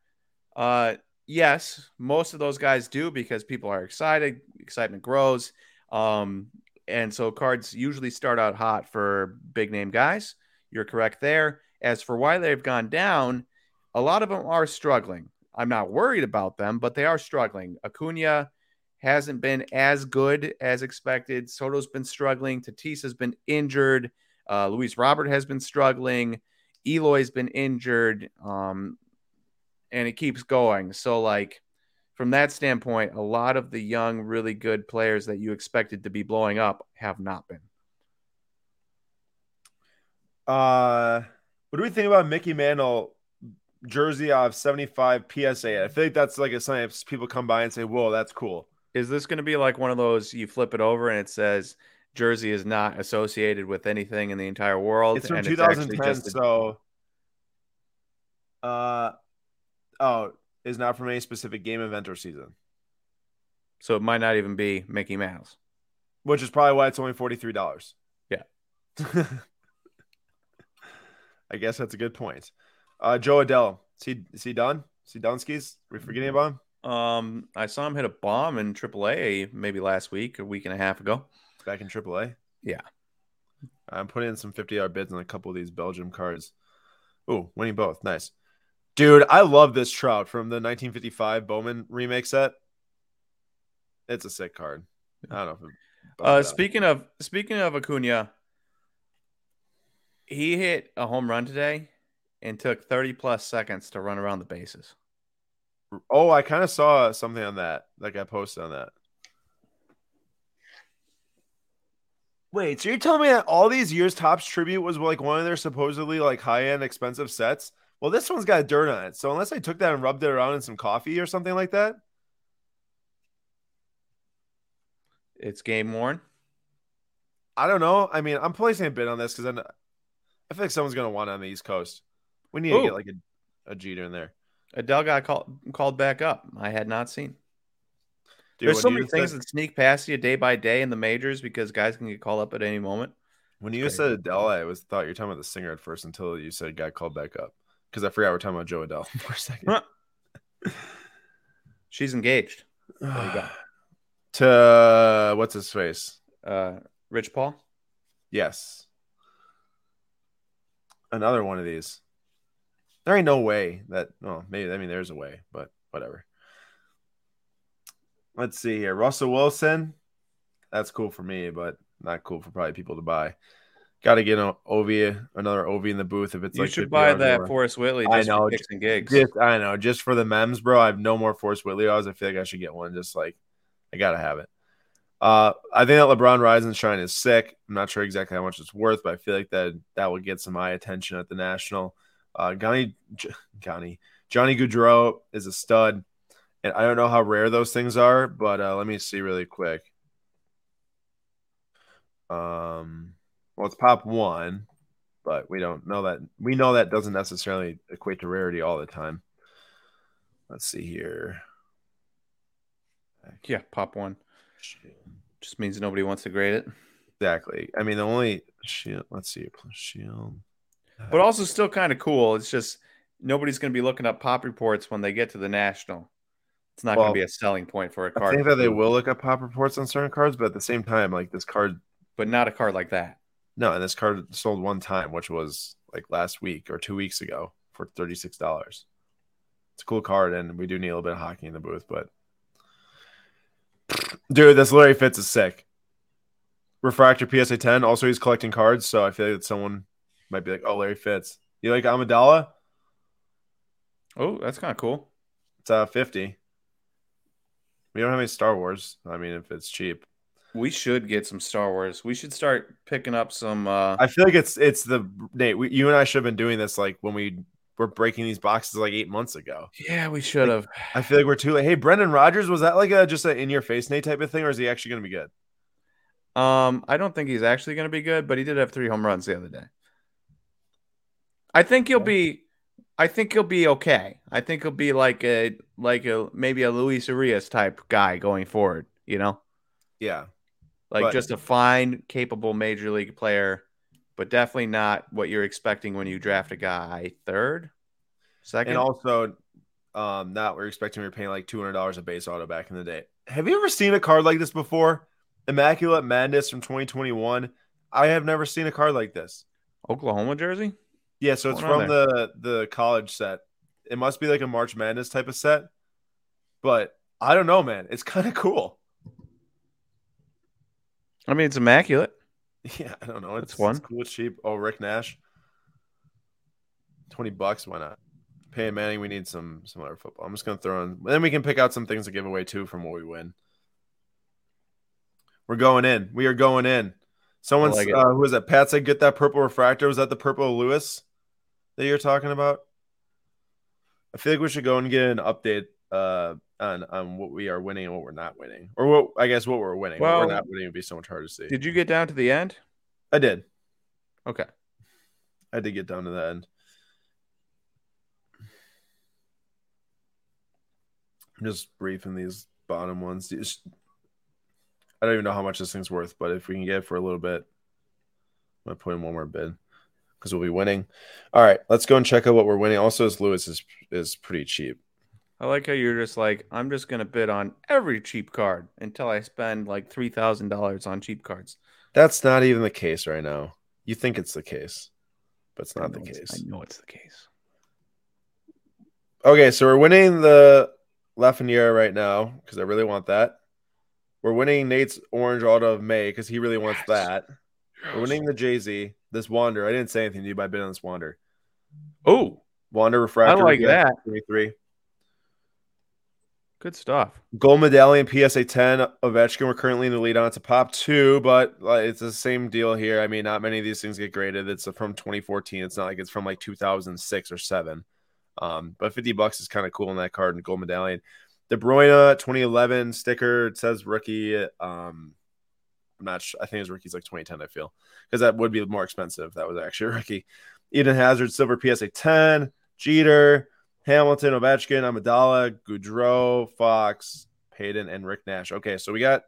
uh, yes, most of those guys do because people are excited, excitement grows. Um, and so cards usually start out hot for big name guys. You're correct there. As for why they've gone down, a lot of them are struggling. I'm not worried about them, but they are struggling. Acuna hasn't been as good as expected. Soto's been struggling. Tatis has been injured. Uh, Luis Robert has been struggling. Eloy's been injured. Um, and it keeps going. So, like, from that standpoint, a lot of the young, really good players that you expected to be blowing up have not been. Uh, what do we think about Mickey Mantle jersey of 75 PSA? I feel like that's like a sign if people come by and say, "Whoa, that's cool." Is this going to be like one of those you flip it over and it says jersey is not associated with anything in the entire world? It's from and 2010, it's a- so uh, oh, is not from any specific game event or season, so it might not even be Mickey Mouse. which is probably why it's only forty three dollars. Yeah. I guess that's a good point. Uh, Jo Adell, is he is he done? Is he done skis? we forgetting about him? Um, I saw him hit a bomb in AAA maybe last week, a week and a half ago. Back in AAA. Yeah. I'm putting in some 50 yard bids on a couple of these Belgium cards. Ooh, winning both. Nice. Dude, I love this trout from the 1955 Bowman remake set. It's a sick card. I don't know if Uh, speaking of speaking of Acuna, he hit a home run today and took 30 plus seconds to run around the bases. Oh, I kind of saw something on that. Like I posted on that. Wait, so you're telling me that all these years Topps Tribute was like one of their supposedly like high end expensive sets? Well, this one's got dirt on it. So unless I took that and rubbed it around in some coffee or something like that, It's game worn. I don't know. I mean, I'm placing a bid on this because I, I feel like someone's gonna want it on the East Coast. We need to get like a, a Jeter in there. Adele got called called back up. I had not seen. Dude, There's so many said- things that sneak past you day by day in the majors because guys can get called up at any moment. When you said Adele, I was thought you were talking about the singer at first until you said got called back up because I forgot we're talking about Jo Adell for a second. Huh. She's engaged. to uh, what's his face? Uh, Rich Paul. Yes, another one of these. There ain't no way that. Oh, maybe I mean there's a way, but whatever. Let's see here. Russell Wilson. That's cool for me, but not cool for probably people to buy. Got to get an Ovi, another Ovi in the booth if it's You like should buy that more. Forrest Whitley I know, gigs. Just I know, just for the memes, bro. I have no more Forrest Whitley odds. I feel like I should get one. Just like I gotta have it. Uh, I think that LeBron Rise and Shine is sick. I'm not sure exactly how much it's worth, but I feel like that that will get some eye attention at the national. Uh, Johnny, Johnny, Johnny Gaudreau is a stud, and I don't know how rare those things are, but uh, let me see really quick. Um, well, it's pop one, but we don't know that. We know that doesn't necessarily equate to rarity all the time. Let's see here. Yeah, pop one. Just means nobody wants to grade it. Exactly. I mean, the only shield. Let's see. Shield. But also still kind of cool. It's just nobody's going to be looking up pop reports when they get to the national. It's not Well, going to be a selling point for a card. I think that they will look up pop reports on certain cards, but at the same time, like this card, but not a card like that. No, and this card sold one time, which was like last week or two weeks ago for thirty six dollars. It's a cool card, and we do need a little bit of hockey in the booth, but dude, this Larry Fitz is sick. Refractor PSA ten. Also, he's collecting cards, so I feel like that someone might be like, "Oh, Larry Fitz." You like Amidala? Oh, that's kind of cool. It's uh fifty. We don't have any Star Wars. I mean, if it's cheap, We should get some Star Wars. We should start picking up some. Uh, I feel like it's it's the Nate. We, you and I should have been doing this like when we were breaking these boxes like eight months ago. yeah, we should have. I feel like we're too late. Hey, Brendan Rodgers, was that like a just a in your face Nate type of thing, or is he actually going to be good? Um, I don't think he's actually going to be good, but he did have three home runs the other day. I think he'll be. I think he'll be okay. I think he'll be like a like a maybe a Luis Urias type guy going forward. You know, Yeah, like But- just a fine, capable major league player, but definitely not what you're expecting when you draft a guy third, second. and also, um, not we're expecting we were paying like two hundred dollars a base auto back in the day. Have you ever seen a card like this before? Immaculate Madness from 2021. I have never seen a card like this. Oklahoma jersey. Yeah, so it's from the the college set. It must be like a March Madness type of set, but I don't know, man. It's kind of cool. I mean, it's immaculate. Yeah, I don't know. It's That's one. It's cool. It's cheap. Oh, Rick Nash. Twenty bucks. Why not? Peyton Manning. We need some some other football. I'm just gonna throw in. Then we can pick out some things to give away too from what we win. We're going in. We are going in. Someone's like uh, who was that? Pat said, "Get that purple refractor." Was that the purple Lewis that you're talking about? I feel like we should go and get an update uh, on on what we are winning and what we're not winning, or what I guess what we're winning. what we're not winning would be so much harder to see. Did you get down to the end? I did. Okay. I did get down to the end. I'm just briefing these bottom ones. I don't even know how much this thing's worth, but if we can get it for a little bit, I'm gonna put in one more bid because we'll be winning. All right, let's go and check out what we're winning. Also, as Lewis is is pretty cheap. I like how you're just like, I'm just gonna bid on every cheap card until I spend like three thousand dollars on cheap cards. That's not even the case right now. You think it's the case, but it's not the case. I know it's the case. Okay, so we're winning the Lafreniere right now because I really want that. We're winning Nate's orange auto of May because he really wants Yes. that. We're winning the Jay Z. This Wander. I didn't say anything to you, but I bid on this Wander. Oh, Wander refractor. I like again, that. 23. Good stuff. Gold medallion PSA 10 Ovechkin. We're currently in the lead on. It's a pop two, but it's the same deal here. I mean, not many of these things get graded. It's from 2014. It's not like it's from like 2006 or seven. Um, but 50 bucks is kind of cool in that card and gold medallion. De Bruyne 2011 sticker. It says rookie. Um, I'm not sure. I think his rookie's like 2010. I feel because that would be more expensive. if That was actually a rookie. Eden Hazard silver PSA 10. Jeter, Hamilton, Ovechkin, Amidala, Gaudreau, Fox, Peyton, and Rick Nash. Okay, so we got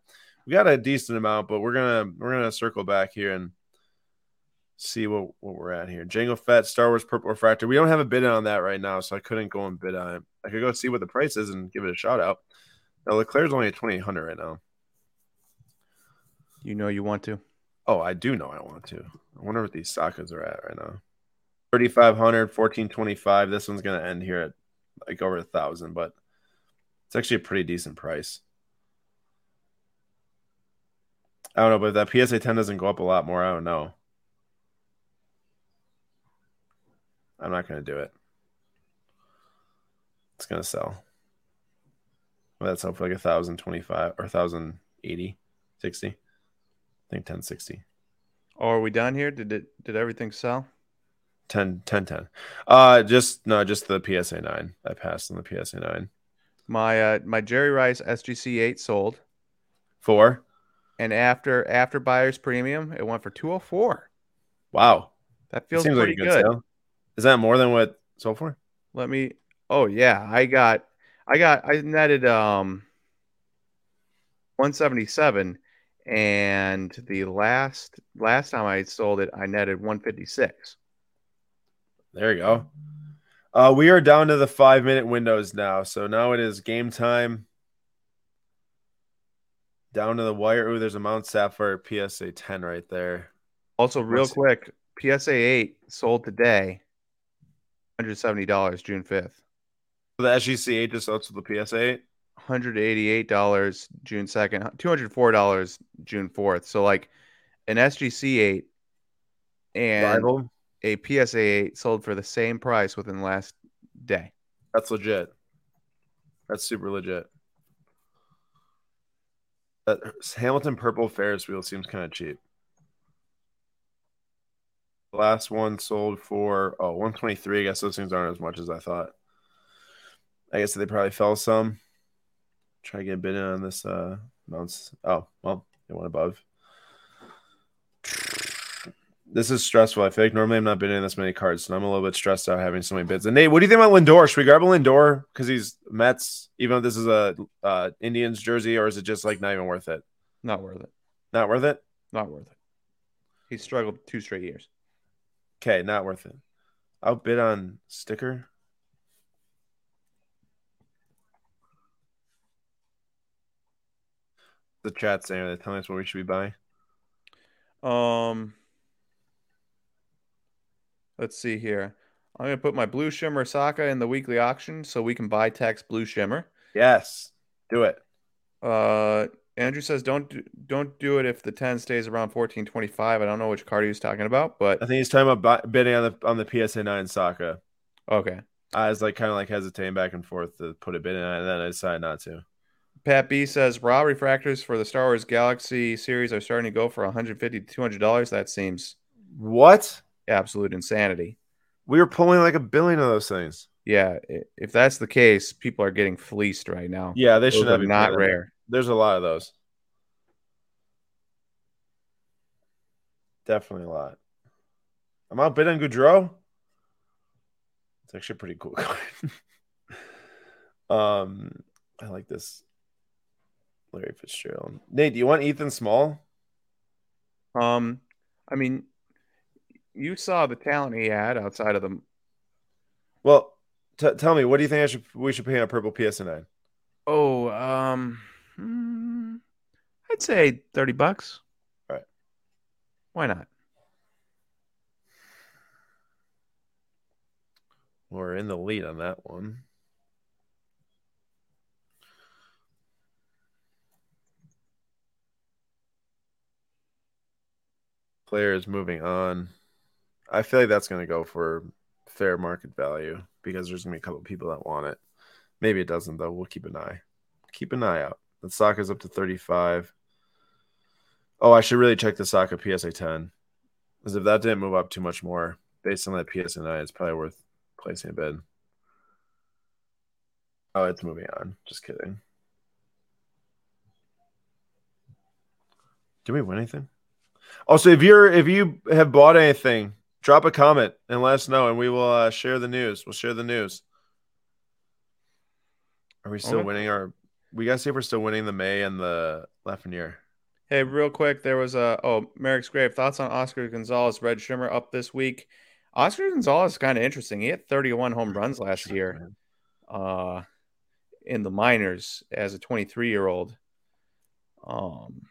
we got a decent amount, but we're gonna we're gonna circle back here and see what what we're at here. Jango Fett, Star Wars Purple Refractor. We don't have a bid on that right now, so I couldn't go and bid on it. I could go see what the price is and give it a shout out. Now Leclerc's only at twenty eight hundred right now. You know you want to. Oh, I do know I want to. I wonder what these Sakas are at right now. 3,500, 1425. This one's going to end here at like over a thousand, but it's actually a pretty decent price. I don't know, but if that PSA 10 doesn't go up a lot more, I don't know. I'm not going to do it. It's going to sell. Well, that's up for like a thousand twenty-five or thousand eighty, sixty. I think 1060. Oh, are we done here? Did it? Did everything sell? 10 10 10. Uh just no, just the PSA 9. I passed on the PSA 9. My uh, my Jerry Rice SGC eight sold, 4. and after after buyer's premium, it went for two hundred four. Wow. That feels Seems pretty like a good, good. sale. Is that more than what sold for? Let me. Oh yeah, I got, I got, I netted um, one seventy seven, and the last last time I sold it, I netted one fifty six. There you go. Uh we are down to the 5 minute windows now. So now it is game time. Down to the wire. Ooh, there's a Mount Sapphire PSA 10 right there. Also, real Let's see. quick, PSA eight sold today, hundred seventy dollars, June fifth. The SGC 8 just up to the PSA 8. hundred eighty-eight dollars June second, two hundred four dollars June fourth. So like an SGC eight and Rival. A PSA eight sold for the same price within the last day. That's legit. That's super legit. That Hamilton purple Ferris wheel seems kind of cheap. The last one sold for oh 123. I guess those things aren't as much as I thought. I guess they probably fell some. Try to get a bid in on this uh mounts. Oh, well, they went above. This is stressful. I feel like normally I'm not bidding this many cards, so I'm a little bit stressed out having so many bids. And Nate, what do you think about Lindor? Should we grab a Lindor because he's Mets, even though this is a uh, Indians jersey, or is it just like not even worth it? Not worth it. Not worth it. Not worth it. He struggled two straight years. Okay, not worth it. I'll bid on sticker. The chat saying they're telling us what we should be buying. Um, let's see here. I'm gonna put my blue shimmer Saka in the weekly auction so we can buy tax blue shimmer. Yes, do it. Uh, Andrew says don't do, don't do it if the 10 stays around 1425. I don't know which card he was talking about, but I think he's talking about bidding on the on the PSA nine Saka. okay. I was like kind of like hesitating back and forth to put a bid in, and then I decided not to. Pat B says raw refractors for the Star Wars Galaxy series are starting to go for 150 to 200 dollars. That seems What? Absolute insanity. We were pulling like a billion of those things. Yeah, if that's the case, people are getting fleeced right now. Yeah, they Those should not be not rare. There's a lot of those. Definitely a lot. I'm outbid on Gaudreau. It's actually a pretty cool card. um, I like this. Larry Fitzgerald. Nate, do you want Ethan Small? Um, I mean, you saw the talent he had outside of them. Well, t- tell me, what do you think I should we should pay on a purple PSN? Oh, um, hmm, I'd say 30 bucks. Right. Why not? We're in the lead on that one. Players moving on. I feel like that's going to go for fair market value because there's going to be a couple people that want it. Maybe it doesn't though. We'll keep an eye. Keep an eye out. The stock is up to 35. Oh, I should really check the stock of PSA 10. Because if that didn't move up too much more, based on that PSA 9, it's probably worth placing a bid. Oh, it's moving on. Just kidding. Did we win anything? Also, if you're if you have bought anything, drop a comment and let us know, and we will uh, share the news. We'll share the news. Are we still Okay. winning our? We gotta see if we're still winning the May and the Lafreniere. Hey, real quick, there was a oh Merrick's grave thoughts on Oscar Gonzalez red shimmer up this week. Oscar Gonzalez is kind of interesting. He had 31 home runs last year, uh, in the minors as a 23 year old. Um,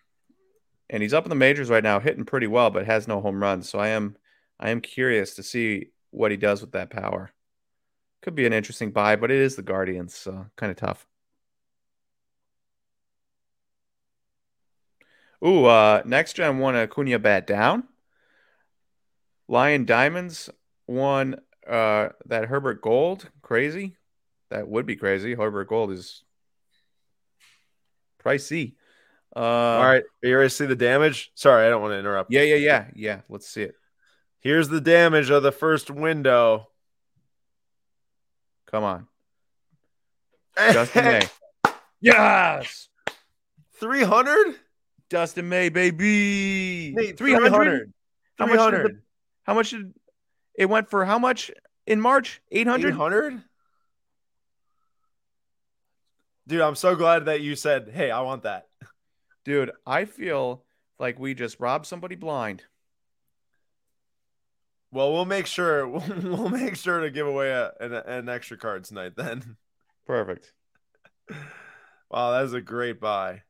and he's up in the majors right now, hitting pretty well, but has no home runs. So I am, I am curious to see what he does with that power. Could be an interesting buy, but it is the Guardians, so kind of tough. Ooh, uh, next gen won a Cunha bat down. Lion Diamonds won uh that Herbert Gold. Crazy. That would be crazy. Herbert Gold is pricey. Uh All right, are you ready to see the damage? Sorry, I don't want to interrupt. Yeah, yeah, yeah. Yeah. Let's see it. Here's the damage of the first window. Come on. Dustin May. Yes. 300? Dustin May, baby. Nate, 300. 300. How much 300. the- How much did it went for how much in March? 800? 800? Dude, I'm so glad that you said, "Hey, I want that." Dude, I feel like we just robbed somebody blind. Well, we'll make sure we'll, make sure to give away a, an, an extra card tonight. Then, Perfect. wow, that is a great buy.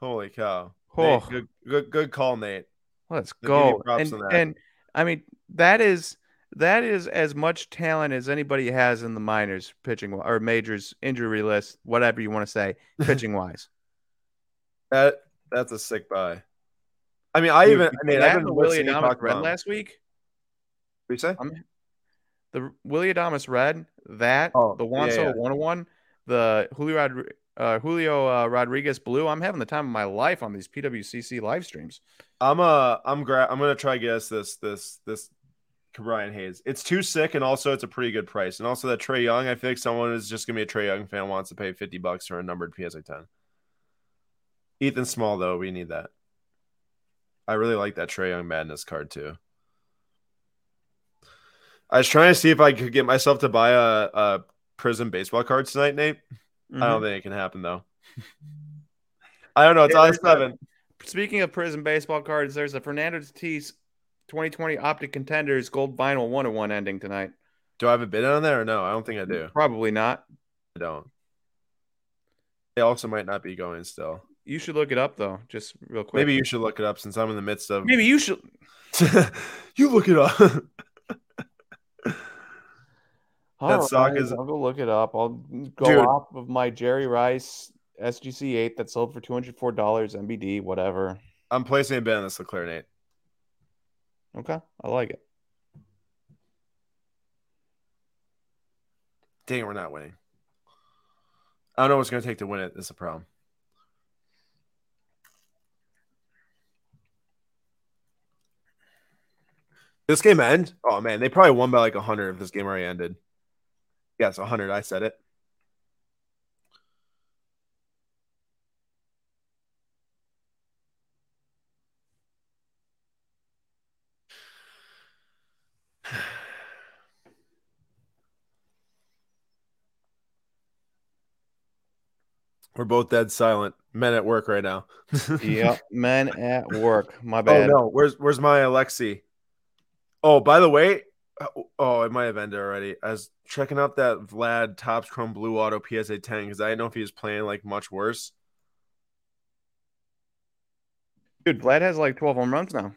Holy cow! Oh. Nate, good, good, good call, Nate. Let's I'll go. And, and I mean, that is that is as much talent as anybody has in the minors pitching or majors injury list, whatever you want to say, pitching wise. That that's a sick buy. I mean, I Dude, even I mean, I've been the Willie to Red last week. What you say? The Willie Adames Red, that Oh, the yeah, Juan Soto yeah. 101, the Julio Rodri- uh, Julio uh, Rodriguez Blue. I'm having the time of my life on these PWCC live streams. I'm uh I'm gra- I'm gonna try guess this this this Brian Hayes. It's too sick, and also it's a pretty good price. And also that Trae Young, I like someone is just gonna be a Trae Young fan wants to pay fifty bucks for a numbered PSA ten. Ethan Small though, we need that. I really like that Trae Young Madness card too. I was trying to see if I could get myself to buy a, a Prizm baseball card tonight, Nate. I Mhm. don't think it can happen though. I don't know. It's Yeah, on there's a- seven. Speaking of Prizm baseball cards, there's a Fernando Tatis 2020 Optic Contenders Gold Vinyl 101 ending tonight. Do I have a bid on there or no? I don't think I do. Probably not. I don't. They also might not be going still. You should look it up though, just real quick. Maybe you should look it up since I'm in the midst of. Maybe you should. you look it up. All That sock right, is- I'll go look it up. I'll go Dude. off of my Jerry Rice SGC eight that sold for two hundred four dollars MBD, whatever. I'm placing a bet on this Leclerc Nate. Okay, I like it. Dang, we're not winning. I don't know what's going to take to win it. That's a problem. This game end? Oh man, they probably won by like hundred if this game already ended. Yes, hundred. I said it. We're both dead silent. Men at work right now. yep, men at work. My oh, bad. Oh no, where's where's my Alexi? Oh, by the way, Uh, oh, it might have ended already. I was checking out that Vlad Topps Chrome Blue Auto PSA 10 because I didn't know if he was playing like much worse. Dude, Vlad has like 12 home runs now.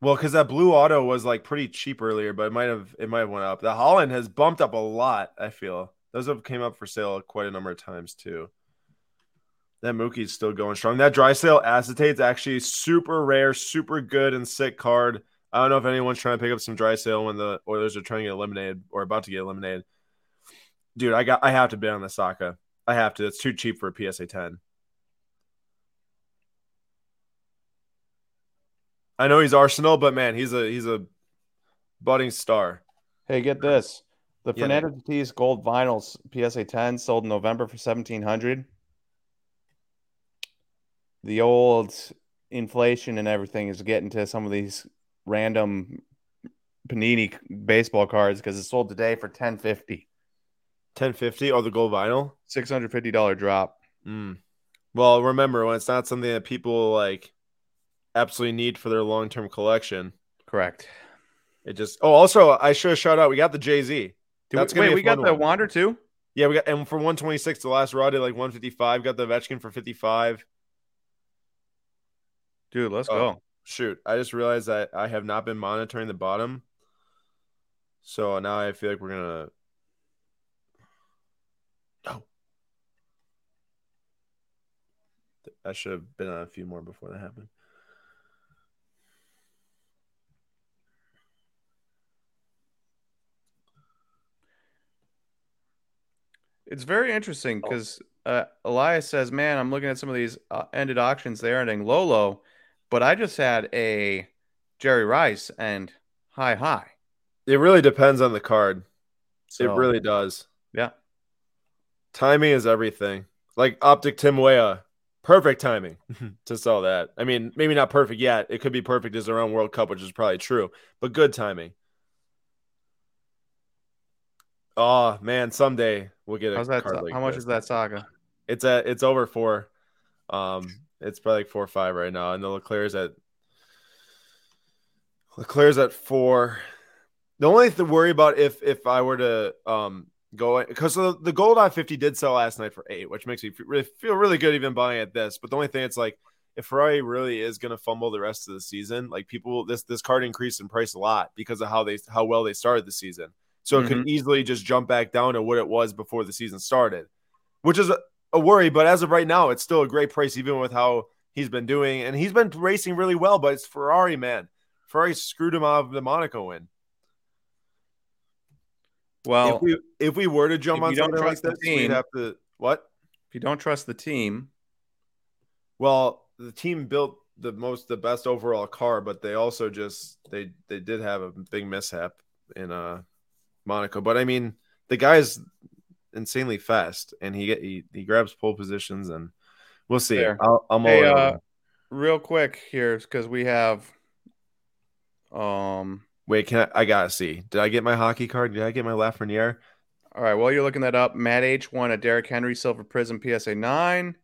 Well, because that blue auto was like pretty cheap earlier, but it might have it might have went up. The Haaland has bumped up a lot. I feel those have came up for sale quite a number of times too. That Mookie's still going strong. That Draisaitl acetate's actually super rare, super good and sick card. I don't know if anyone's trying to pick up some Draisaitl when the Oilers are trying to get eliminated or about to get eliminated. Dude, I got I have to bid on the Saka. I have to. It's too cheap for a PSA 10. I know he's Arsenal, but man, he's a he's a budding star. Hey, get this. The yeah, Fernando Tatis Gold Vinyls PSA 10 sold in November for 1700 the old inflation and everything is getting to some of these random panini baseball cards because it's sold today for 1050 1050 or the gold vinyl? $650 drop. Mm. well remember when it's not something that people like absolutely need for their long-term collection. Correct. It just oh also i should have shout out we got the jay-z. That's we, wait we got one. the wander too? Yeah we got and for 126 the last raw did like 155 got the Ovechkin for 55 Dude, let's oh, go. Shoot, I just realized that I have not been monitoring the bottom. So now I feel like we're gonna. Oh. I should have been on a few more before that happened. It's very interesting because oh. uh, Elias says, "Man, I'm looking at some of these uh, ended auctions. They're ending low, low." But I just had a Jerry Rice and high high. It really depends on the card. So, it really does. Yeah. Timing is everything. Like Optic Tim Weah, perfect timing to sell that. I mean, maybe not perfect yet. It could be perfect as around World Cup, which is probably true, but good timing. Oh man, someday we'll get a How's that, card like How much this. is that Saka? It's at it's over four. Um, it's probably like four or five right now, and the Leclerc's at Leclerc's at four. The only thing to worry about if if I were to um go because the, the gold on 50 did sell last night for eight, which makes me feel, feel really good even buying at this. But the only thing it's like if Ferrari really is going to fumble the rest of the season, like people this this card increased in price a lot because of how they how well they started the season. So mm-hmm. it could mm-hmm. easily just jump back down to what it was before the season started, which is a worry, but as of right now, it's still a great price, even with how he's been doing. And he's been racing really well, but it's Ferrari, man. Ferrari screwed him out of the Monaco win. Well, if we, if we were to jump on something like this, team, we'd have to what? If you don't trust the team, well, the team built the most, the best overall car, but they also just they they did have a big mishap in uh Monaco. But I mean, the guys insanely fast, and he get, he, he grabs pole positions, and we'll see. I'll, I'm hey, uh, real quick here because we have. Um. Wait, can I? I gotta see. Did I get my hockey card? Did I get my Lafreniere? All right. While you're looking that up, Matt H won a Derrick Henry Silver Prizm PSA nine.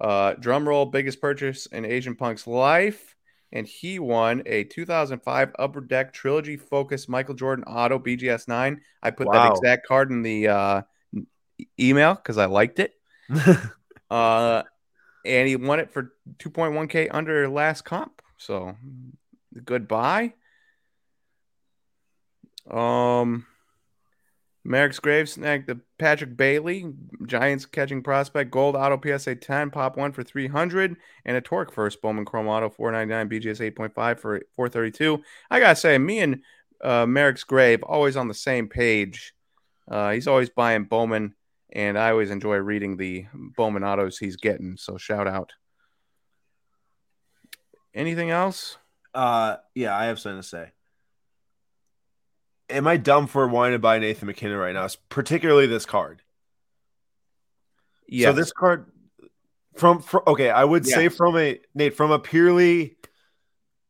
Uh, drum roll, biggest purchase in Asian Punk's life and he won a 2005 Upper Deck Trilogy Focus Michael Jordan Auto BGS 9. I put wow. that exact card in the uh, email because I liked it. uh, and he won it for 2.1K under last comp. So goodbye. Um, Merrick's Grave snagged the Patrick Bailey, Giants catching prospect, gold auto PSA 10, pop one for 300, and a torque first Bowman Chrome Auto 499, BGS 8.5 for 432. I gotta say, me and uh, Merrick's Grave always on the same page. Uh, he's always buying Bowman, and I always enjoy reading the Bowman autos he's getting. So shout out. Anything else? Uh, yeah, I have something to say. Am I dumb for wanting to buy Nathan MacKinnon right now? It's Particularly this card. Yeah. So this card from, from okay, I would Yes. say from a Nate from a purely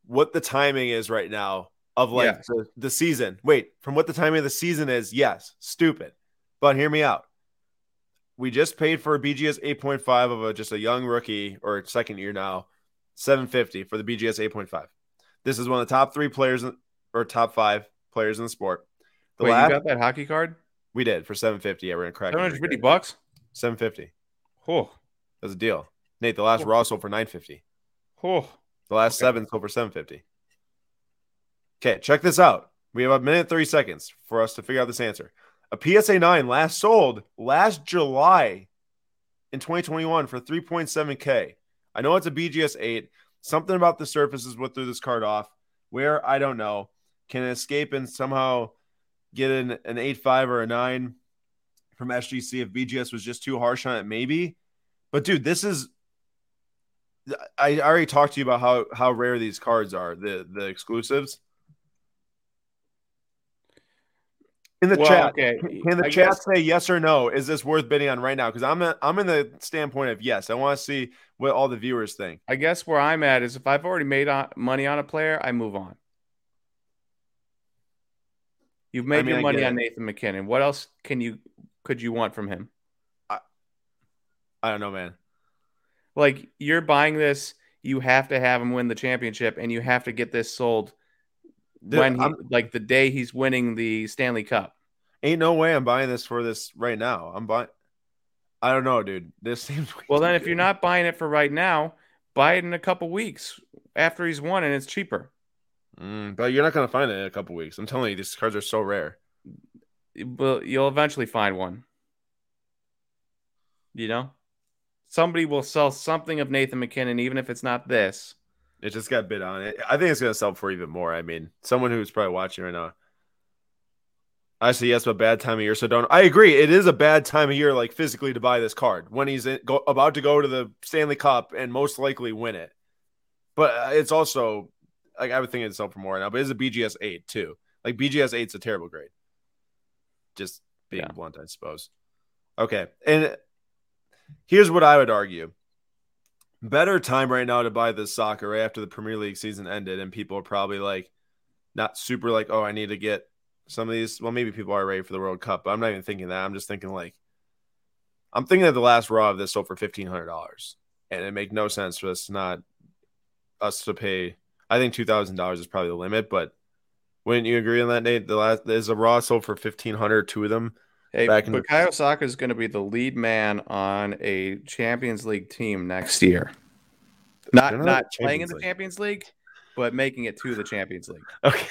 what the timing is right now of like Yes. the, the season. Wait, from what the timing of the season is, yes, stupid. But hear me out. We just paid for a BGS 8.5 of a just a young rookie or second year now, 750 for the BGS 8.5. This is one of the top three players in- or top five players in the sport. The Wait, last you got that hockey card? we did for 750. Yeah, we're gonna crack it. 750 bucks? 750. Oh, That's a deal. Nate, the last Cool. Raw sold for 950. oh. The last Okay. seven sold for 750. Okay, check this out. We have a minute and 30 seconds for us to figure out this answer. A PSA 9 last sold last July in 2021 for 3.7K. I know it's a BGS 8. Something about the surface is what threw this card off. Where I don't know. Can escape and somehow get an, an 8.5 or a 9 from SGC if BGS was just too harsh on it? Maybe. But dude, this is I already talked to you about how how rare these cards are, the the exclusives. In the Well, chat, okay. can the I chat guess- say yes or no? Is this worth bidding on right now? Because I'm a, I'm in the standpoint of yes. I want to see what all the viewers think. I guess where I'm at is if I've already made on, money on a player, I move on. You've made mean, your money on. Nathan MacKinnon. What else can you could you want from him? I, I don't know, man. Like you're buying this, you have to have him win the championship, and you have to get this sold Dude, when he I'm- like the day he's winning the Stanley Cup. Ain't no way I'm buying this for this right now. I'm buying. I don't know, dude. This seems. Well, then if you're not buying it for right now, buy it in a couple weeks after he's won, and it's cheaper. Mm, but you're not gonna find it in a couple weeks. I'm telling you, these cards are so rare. Well, you'll eventually find one. You know, somebody will sell something of Nathan MacKinnon, even if it's not this. It just got bid on. It. I think it's gonna sell for even more. I mean, someone who's probably watching right now. I say yes, but bad time of year. So don't. I agree. It is a bad time of year, like physically, to buy this card when he's in, go, about to go to the Stanley Cup and most likely win it. But uh, it's also like I would think it'd sell for more right now. But it's a BGS eight too. Like BGS eight's a terrible grade. Just being Yeah. blunt, I suppose. Okay, and here's what I would argue better time right now to buy this soccer right after the Premier League season ended, and people are probably like not super like, oh, I need to get some of these. Well, maybe people are ready for the World Cup, but I'm not even thinking that. I'm just thinking like, I'm thinking that the last raw of this sold for fifteen hundred dollars, and it make no sense for us not us to pay. I think two thousand dollars is probably the limit, but wouldn't you agree on that, Nate? The last is a raw sold for fifteen hundred, two of them. Hey, Back in- Bukayo Saka is going to be the lead man on a Champions League team next year. Not not, not playing in the League. Champions League, but making it to the Champions League. Okay.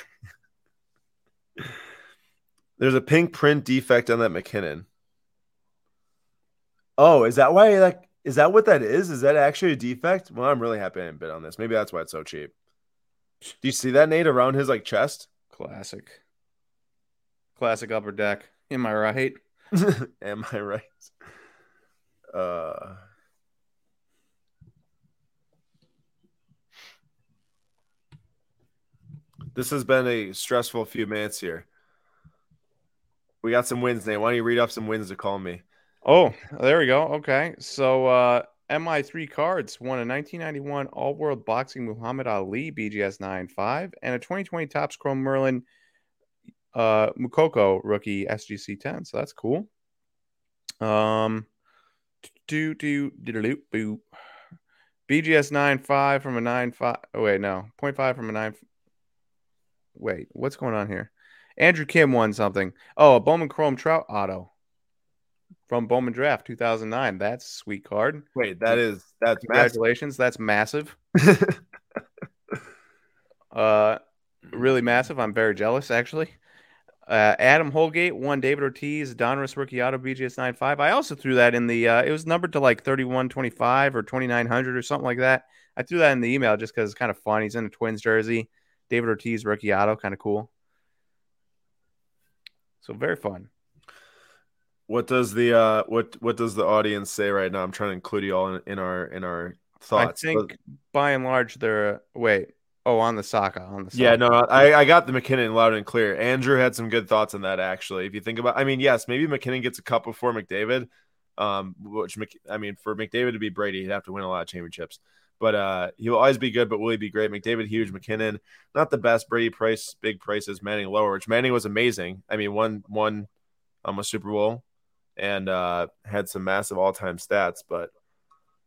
There's a pink print defect on that MacKinnon. Oh, is that why that is that what that is? Is that actually a defect? Well, I'm really happy I didn't bid on this. Maybe that's why it's so cheap. Do you see that Nate around his like chest? Classic. Classic upper deck. Am I right? Am I right? Uh This has been a stressful few minutes here. We got some wins, Nate. Why don't you read off some wins to call me? Oh, there we go. Okay. So uh MI3 cards won a 1991 All World Boxing Muhammad Ali BGS 9.5 and a 2020 Topps Chrome Merlin uh Moukoko rookie SGC 10. So that's cool. Um do do do boo. BGS 9.5 from a 9.5. Oh wait, no. 0.5 from a 9 Wait, what's going on here? Andrew Kim won something. Oh, a Bowman Chrome Trout auto from Bowman Draft 2009. That's a sweet card. Wait, that is that's massive. Congratulations. That's massive. Uh, really massive. I'm very jealous, actually. Uh, Adam Holgate, one David Ortiz, Donruss rookie auto BGS 95. I also threw that in the, uh, it was numbered to like 3125 or 2900 or something like that. I threw that in the email just because it's kind of fun. He's in a Twins jersey. David Ortiz rookie auto, kind of cool. So very fun. What does the uh what what does the audience say right now? I'm trying to include you all in, in our in our thoughts. I think but- by and large they're wait. Oh, on the Saka, on the Saka. yeah, no, I, I got the MacKinnon loud and clear. Andrew had some good thoughts on that actually. If you think about, I mean, yes, maybe MacKinnon gets a cup before McDavid, um, which I mean, for McDavid to be Brady, he'd have to win a lot of championships. But uh, he'll always be good. But will he be great? McDavid, huge. MacKinnon, not the best. Brady price, big prices. Manning lower, which Manning was amazing. I mean, won won um, a Super Bowl and uh, had some massive all time stats. But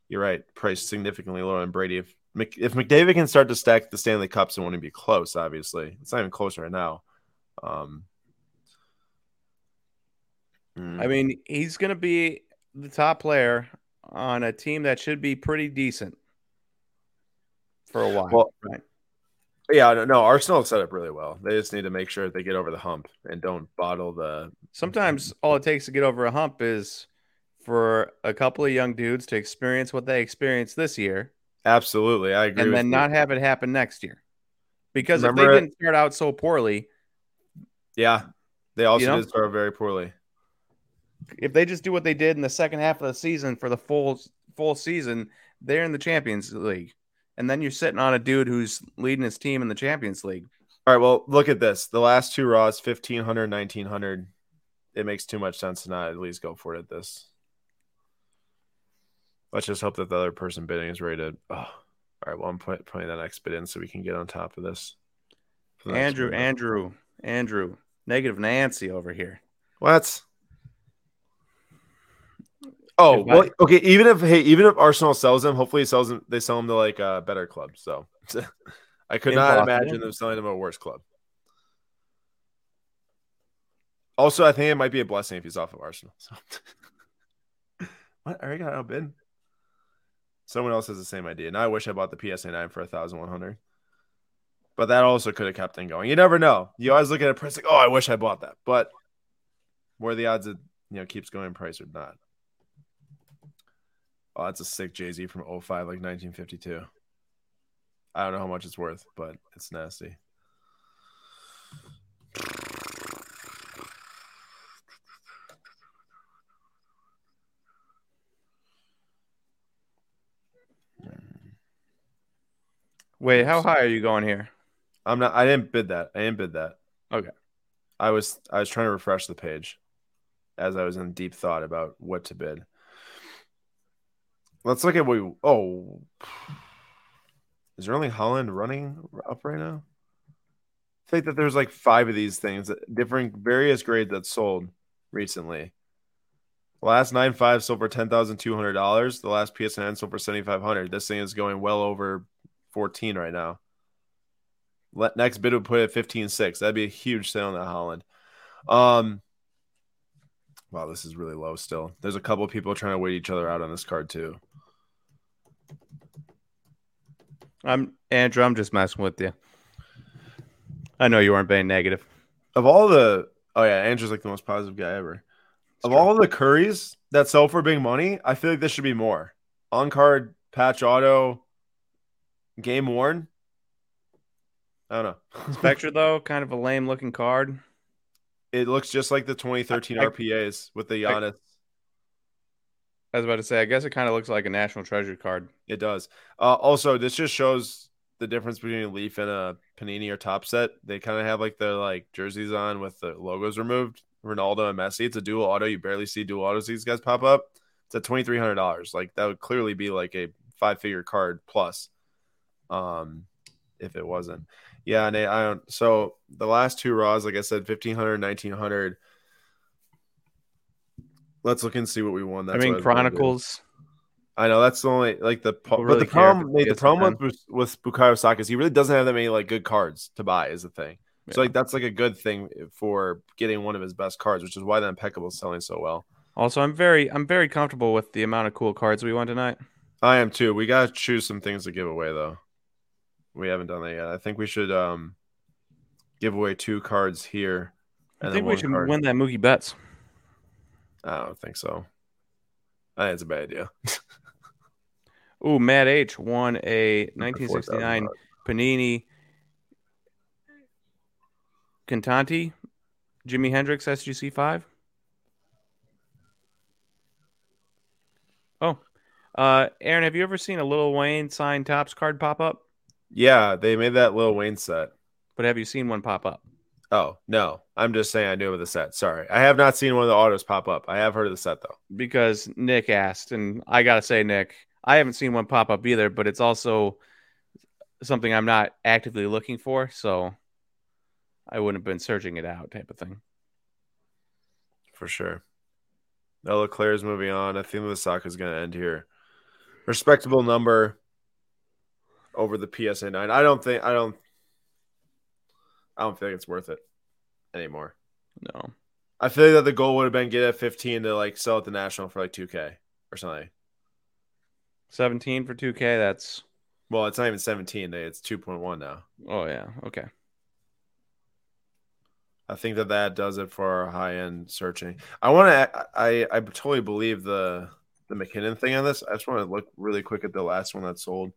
you're right, price significantly lower than Brady. If if McDavid can start to stack the Stanley Cups, it won't be close. Obviously, it's not even close right now. Um, mm, I mean, he's going to be the top player on a team that should be pretty decent for a while. Well, right? yeah, no, no, Arsenal set up really well. They just need to make sure they get over the hump and don't bottle the. Sometimes all it takes to get over a hump is for a couple of young dudes to experience what they experienced this year Absolutely, I agree. and then you. not have it happen next year. Because if Remember- they didn't start out so poorly, Yeah, they also You know? did start very poorly. if they just do what they did in the second half of the season for the full full season, they're in the Champions League. And then you're sitting on a dude who's leading his team in the Champions League. All right, well, look at this. The last two Raws, 1500, 1900. It makes too much sense to not at least go for it at this. Let's just hope that the other person bidding is ready to. Oh. All right, well, I'm put, putting that next bid in so we can get on top of this. for the next Andrew, one. Andrew, Andrew, negative Nancy over here. What? Oh, well, okay. Even if hey, even if Arsenal sells them, hopefully he sells them. They sell them to like a better club. So I could not Impossible. imagine them selling them a worse club. Also, I think it might be a blessing if he's off of Arsenal. So. what? I already got outbid. Someone else has the same idea. Now I wish I bought the PSA nine for a thousand one hundred. But that also could have kept thing going. You never know. You always look at a price like, oh, I wish I bought that. But where the odds it you know keeps going price or not? Oh, that's a sick Jay Z from 05, like 1952. I don't know how much it's worth, but it's nasty. Wait, how high are you going here? I'm not. I didn't bid that. I didn't bid that. Okay. I was. I was trying to refresh the page, as I was in deep thought about what to bid. Let's look at what. We, oh, is there only Haaland running up right now? I think that there's like five of these things, different various grades that sold recently. The last nine five sold for ten thousand two hundred dollars. The last PSN sold for seventy five hundred. This thing is going well over fourteen right now. Let next bid would put it at fifteen six. That'd be a huge sale on that Haaland. Um, wow, this is really low still. There's a couple of people trying to wait each other out on this card too. I'm Andrew. I'm just messing with you. I know you weren't being negative. Of all the, oh yeah, Andrew's like the most positive guy ever. of true. all the Curries that sell for big money, I feel like this should be more on card patch auto, game worn. I don't know. Spectra though, kind of a lame looking card. it looks just like the 2013 I- I- RPAs with the I- Giannis. I was about to say, I guess it kind of looks like a national treasure card. It does. Uh, also, this just shows the difference between a Leaf and a Panini or Top Set. They kind of have like their like jerseys on with the logos removed. Ronaldo and Messi. It's a dual auto. You barely see dual autos. These guys pop up. It's at twenty three hundred dollars. Like that would clearly be like a five figure card plus. Um, if it wasn't, yeah. And I don't. So the last two raws, like I said, 1500, 1900. Let's look and see what we won. I mean, what was gonna do. Chronicles. I know that's the only like the Who but really the problem it's the problem with with Bukayo Saka is he really doesn't have that many like good cards to buy is the thing. So like that's like a good thing for getting one of his best cards, which is why the impeccable is selling so well. Also, I'm very, I'm very comfortable with the amount of cool cards we won tonight. I am too. We gotta choose some things to give away though. We haven't done that yet. I think we should um give away two cards here. I think we should card. win that Mookie Betts. I don't think so. I think it's a bad idea. Ooh, Matt H won a 1969 Panini Cantanti Jimi Hendrix SGC five. Oh, uh, Aaron, have you ever seen a Lil Wayne signed Topps card pop up? Yeah, they made that Lil Wayne set. But have you seen one pop up? Oh no, I'm just saying I knew of the set. Sorry, I have not seen one of the autos pop up. I have heard of the set though. Because Nick asked, and I gotta say, Nick, I haven't seen one pop up either, but it's also something I'm not actively looking for, so I wouldn't have been searching it out, type of thing. for sure. Now Leclerc's moving on. I think the saga is going to end here. Respectable number over the PSA nine. I don't think. I don't. I don't think it's worth it anymore. No. I feel that the goal would have been get at 15 to like sell at the national for like 2K or something. 17 for 2K, that's Well, it's not even 17. It's 2.1 now. oh yeah, okay. I think that that does it for our high end searching. I want to. I I totally believe the the MacKinnon thing on this. I just want to look really quick at the last one that sold.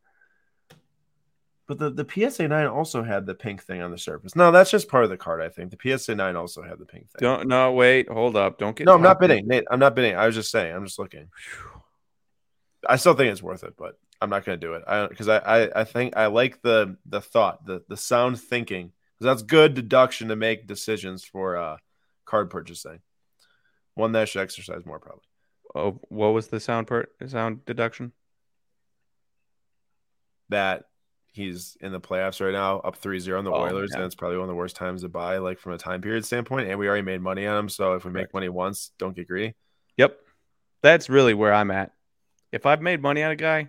But the, the PSA nine also had the pink thing on the surface. No, that's just part of the card. I think the PSA nine also had the pink thing. Don't no wait, hold up. Don't get no, I'm not bidding, Nate. I'm not bidding. I was just saying. I'm just looking. I still think it's worth it, but I'm not going to do it. I because I, I I think I like the the thought, the the sound thinking, because that's good deduction to make decisions for uh card purchasing. One that I should exercise more probably. Oh, what was the sound part sound deduction? That he's in the playoffs right now, up 3-0 on the Oh, Oilers, yeah. and it's probably one of the worst times to buy, like from a time period standpoint. And we already made money on him, so if we make Correct. money once, don't get greedy. Yep. That's really where I'm at. If I've made money on a guy,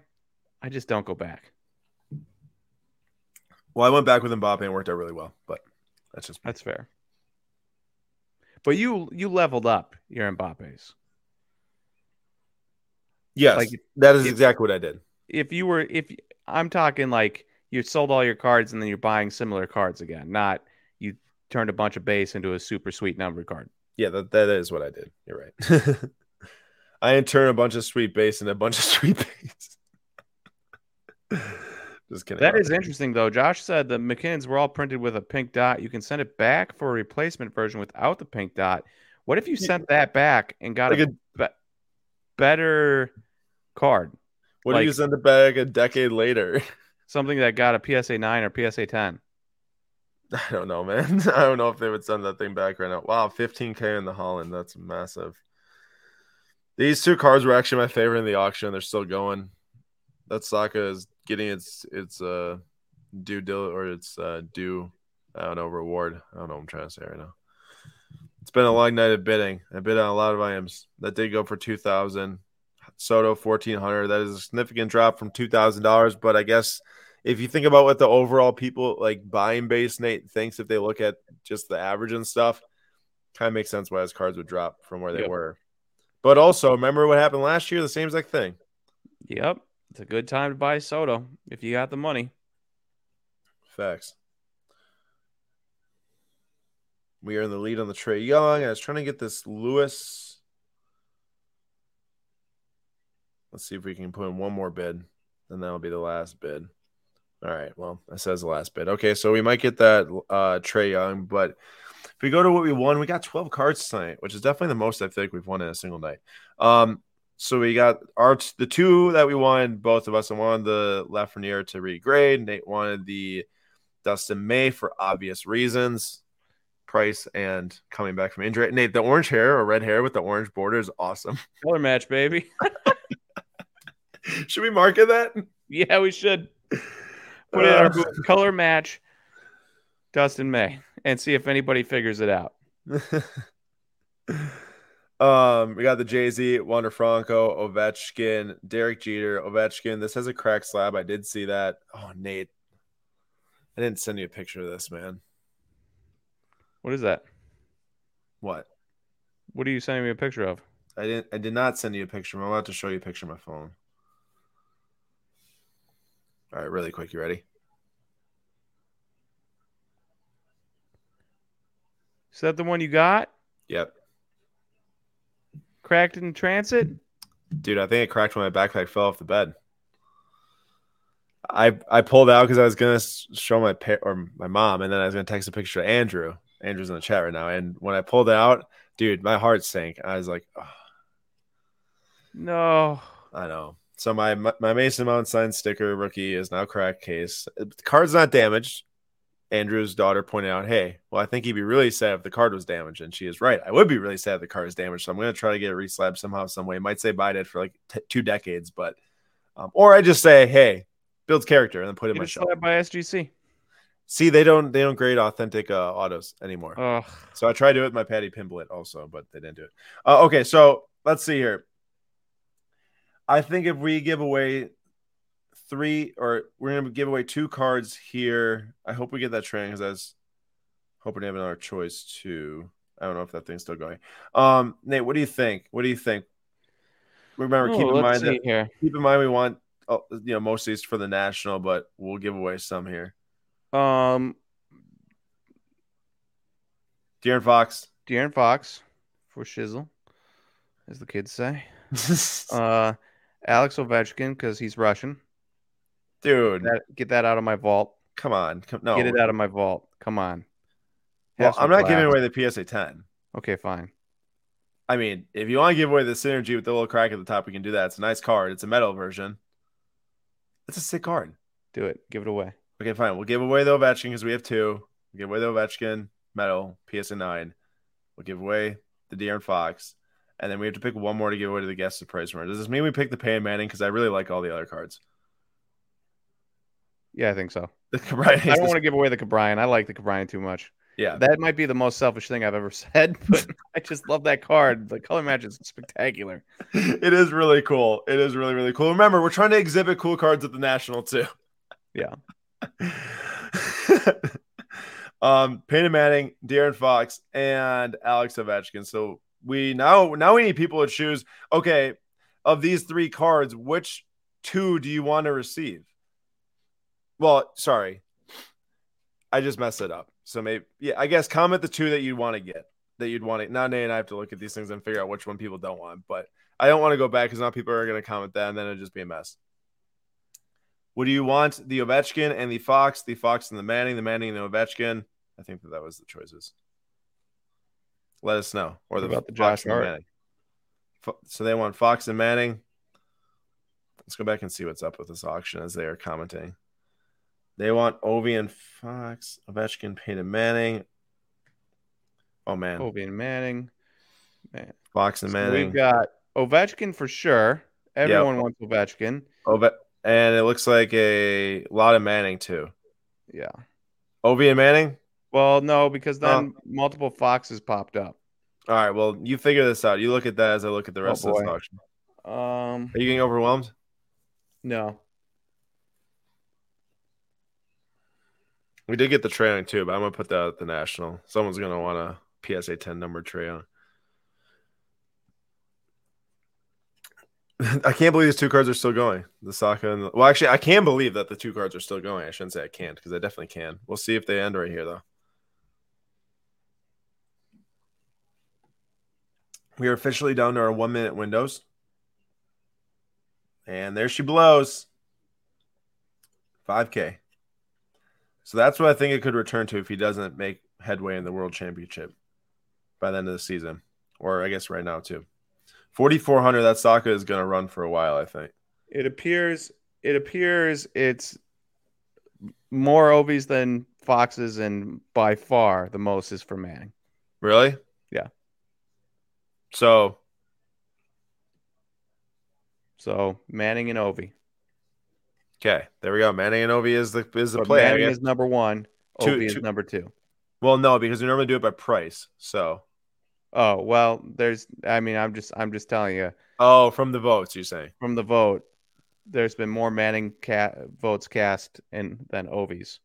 I just don't go back. Well, I went back with Mbappe and it worked out really well, but that's just That's fair. But you you leveled up your Mbappe's. yes, like, that is if- exactly what I did. If you were if I'm talking like you sold all your cards and then you're buying similar cards again, not you turned a bunch of base into a super sweet number card. Yeah, that, that is what I did. You're right. I didn't turn a bunch of sweet base and a bunch of sweet base. Just kidding. That is interesting, though. Josh said the MacKinnons were all printed with a pink dot. You can send it back for a replacement version without the pink dot. What if you sent that back and got Like a, be- better card? what do you send it back a decade later? Something that got a PSA 9 or PSA 10. I don't know, man. I don't know if they would send that thing back right now. Wow, 15k in the Haaland. That's massive. These two cards were actually my favorite in the auction. They're still going. That Saka is getting its its uh due dil or its uh due I don't know reward. I don't know what I'm trying to say right now. It's been a long night of bidding. I bid on a lot of items. That did go for two thousand. Soto fourteen hundred. That is a significant drop from two thousand dollars. But I guess if you think about what the overall people like buying base Nate thinks if they look at just the average and stuff, kind of makes sense why his cards would drop from where they Yep. were. But also remember what happened last year, the same exact thing. Yep. It's a good time to buy Soto if you got the money. Facts. We are in the lead on the Trae Young. I was trying to get this Lewis. Let's see if we can put in one more bid, and that'll be the last bid. All right. Well, that says the last bid. Okay, so we might get that uh Trae Young, but if we go to what we won, we got 12 cards tonight, which is definitely the most I think we've won in a single night. Um, so we got our the two that we won, both of us, and wanted the Lafreniere to regrade. Nate wanted the Dustin May for obvious reasons, price and coming back from injury. Nate, the orange hair or red hair with the orange border is awesome. Color match, baby. Should we market that? yeah, we should put it in our Uh, color match Dustin May and see if anybody figures it out. um, we got the Jay Z, Wander Franco, Ovechkin, Derek Jeter, Ovechkin. This has a cracked slab. I did see that. Oh, Nate, I didn't send you a picture of this, man. What is that? What? What are you sending me a picture of? I didn't. I did not send you a picture. I'm about to show you a picture on my phone. All right, really quick. You ready? Is that the one you got? Yep. Cracked in transit? Dude, I think it cracked when my backpack fell off the bed. I I pulled out because I was gonna show my pa- or my mom, and then I was gonna text a picture to Andrew. Andrew's in the chat right now, and when I pulled it out, dude, my heart sank. I was like, oh, No. I know. So my my Mason Mount signed sticker rookie is now cracked case. The card's not damaged. Andrew's daughter pointed out, "Hey, well, I think he'd be really sad if the card was damaged," and she is right. I would be really sad if the card is damaged, so I'm going to try to get it reslabbed somehow, some way. Might say buy it for like t- two decades, but um, or I just say, "Hey, builds character," and then put it in my shelf. by SGC. See, they don't they don't grade authentic uh, autos anymore. Ugh. So I tried to do it with my Patty Pimblett also, but they didn't do it. Uh, okay, so let's see here. I think if we give away three, or we're gonna give away two cards here. I hope we get that train because I was hoping to have another choice too. I don't know if that thing's still going. Um, Nate, what do you think? What do you think? Remember, keep Oh, in mind that here. keep in mind we want uh, you know most of these for the national, but we'll give away some here. Um, De'Aaron Fox. De'Aaron Fox for Shizzle, as the kids say. Uh, Alex Ovechkin because he's Russian. Dude, That, get that out of my vault. come on. Come, no. Get it out of my vault. Come on. Well, Have some I'm not giving away the PSA 10. Okay, fine. I mean, if you want to give away the synergy with the little crack at the top, we can do that. It's a nice card. It's a metal version. It's a sick card. Do it. Give it away. Okay, fine. We'll give away the Ovechkin because we have two. We'll give away the Ovechkin metal PSA 9. We'll give away the De'Aaron Fox. And then we have to pick one more to give away to the guests guest surprise winner. Does this mean we pick the Payne Manning? Because I really like all the other cards. Yeah, I think so. The Cabrian I don't want to give away the Cabrian. I like the Cabrian too much. Yeah. That might be the most selfish thing I've ever said, but I just love that card. The color match is spectacular. it is really cool. It is really, really cool. Remember, we're trying to exhibit cool cards at the National, too. Yeah. Um, Peyton Manning, De'Aaron Fox, and Alex Ovechkin. So we now now we need people to choose. Okay, of these three cards, which two do you want to receive? Well, sorry, I just messed it up. So maybe yeah, I guess comment the two that you'd want to get. That you'd want to. Now Nate and I have to look at these things and figure out which one people don't want. But I don't want to go back because now people are going to comment that, and then it'll just be a mess. Would you want the Ovechkin and the Fox, the Fox and the Manning, the Manning and the Ovechkin? I think that that was the choices. Let us know. Or the about the Fox Josh and Hart? Manning. So they want Fox and Manning. Let's go back and see what's up with this auction as they are commenting. They want Ovi and Fox, Ovechkin, Peyton Manning. Oh man, Ovi and Manning. Man. Fox and So Manning. we've got Ovechkin for sure. Everyone wants Ovechkin. Ove- and it looks like a lot of Manning too. Yeah. Ovi and Manning. Well, no, because then multiple Foxes popped up. All right. Well, you figure this out. You look at that as I look at the Oh, rest of this auction. Um, Are you getting overwhelmed? no. We did get the Trae Young too, but I'm gonna put that at the national. Someone's gonna want a PSA 10 number tray on. I can't believe these two cards are still going. The Saka and the, well, actually, I can believe that the two cards are still going. I shouldn't say I can't because I definitely can. We'll see if they end right here though. We are officially down to our one minute windows. And there she blows. 5K. So that's what I think it could return to if he doesn't make headway in the world championship by the end of the season. Or I guess right now too. 4,400, that Saka is going to run for a while, I think. It appears it appears it's more Ovies than Foxes, and by far the most is for Manning. Really? So So Manning and Ovi. okay, there we go. Manning and Ovi is the is the But play. Manning is number one. Two- Ovi is number two. Well, no, because we normally do it by price. So Oh well, there's. I mean, I'm just. I'm just telling you oh, from the votes, you say. from the vote. There's been more Manning ca- votes cast in than Ovi's.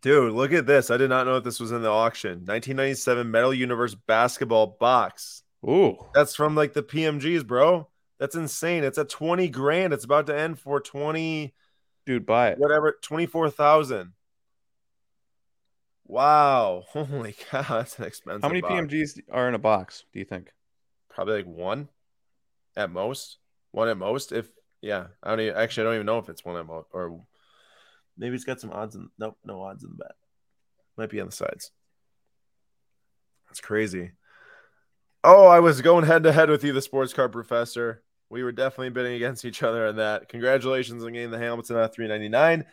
Dude, look at this. I did not know that this was in the auction. 1997 Metal Universe basketball box. Ooh, That's from like the PMGs, bro. That's insane. It's at 20 grand. It's about to end for 20 dude, buy it. whatever, 24,000. Wow. Holy cow, that's an expensive. How many box. PMGs are in a box? Do you think? Probably like one at most. One at most. If yeah, I don't even, actually I don't even know if it's one at most or maybe it's got some odds in nope, no odds in the bet. Might be on the sides. That's crazy. Oh, I was going head to head with you, the sports car professor. We were definitely bidding against each other on that. Congratulations on getting the Hamilton at 399.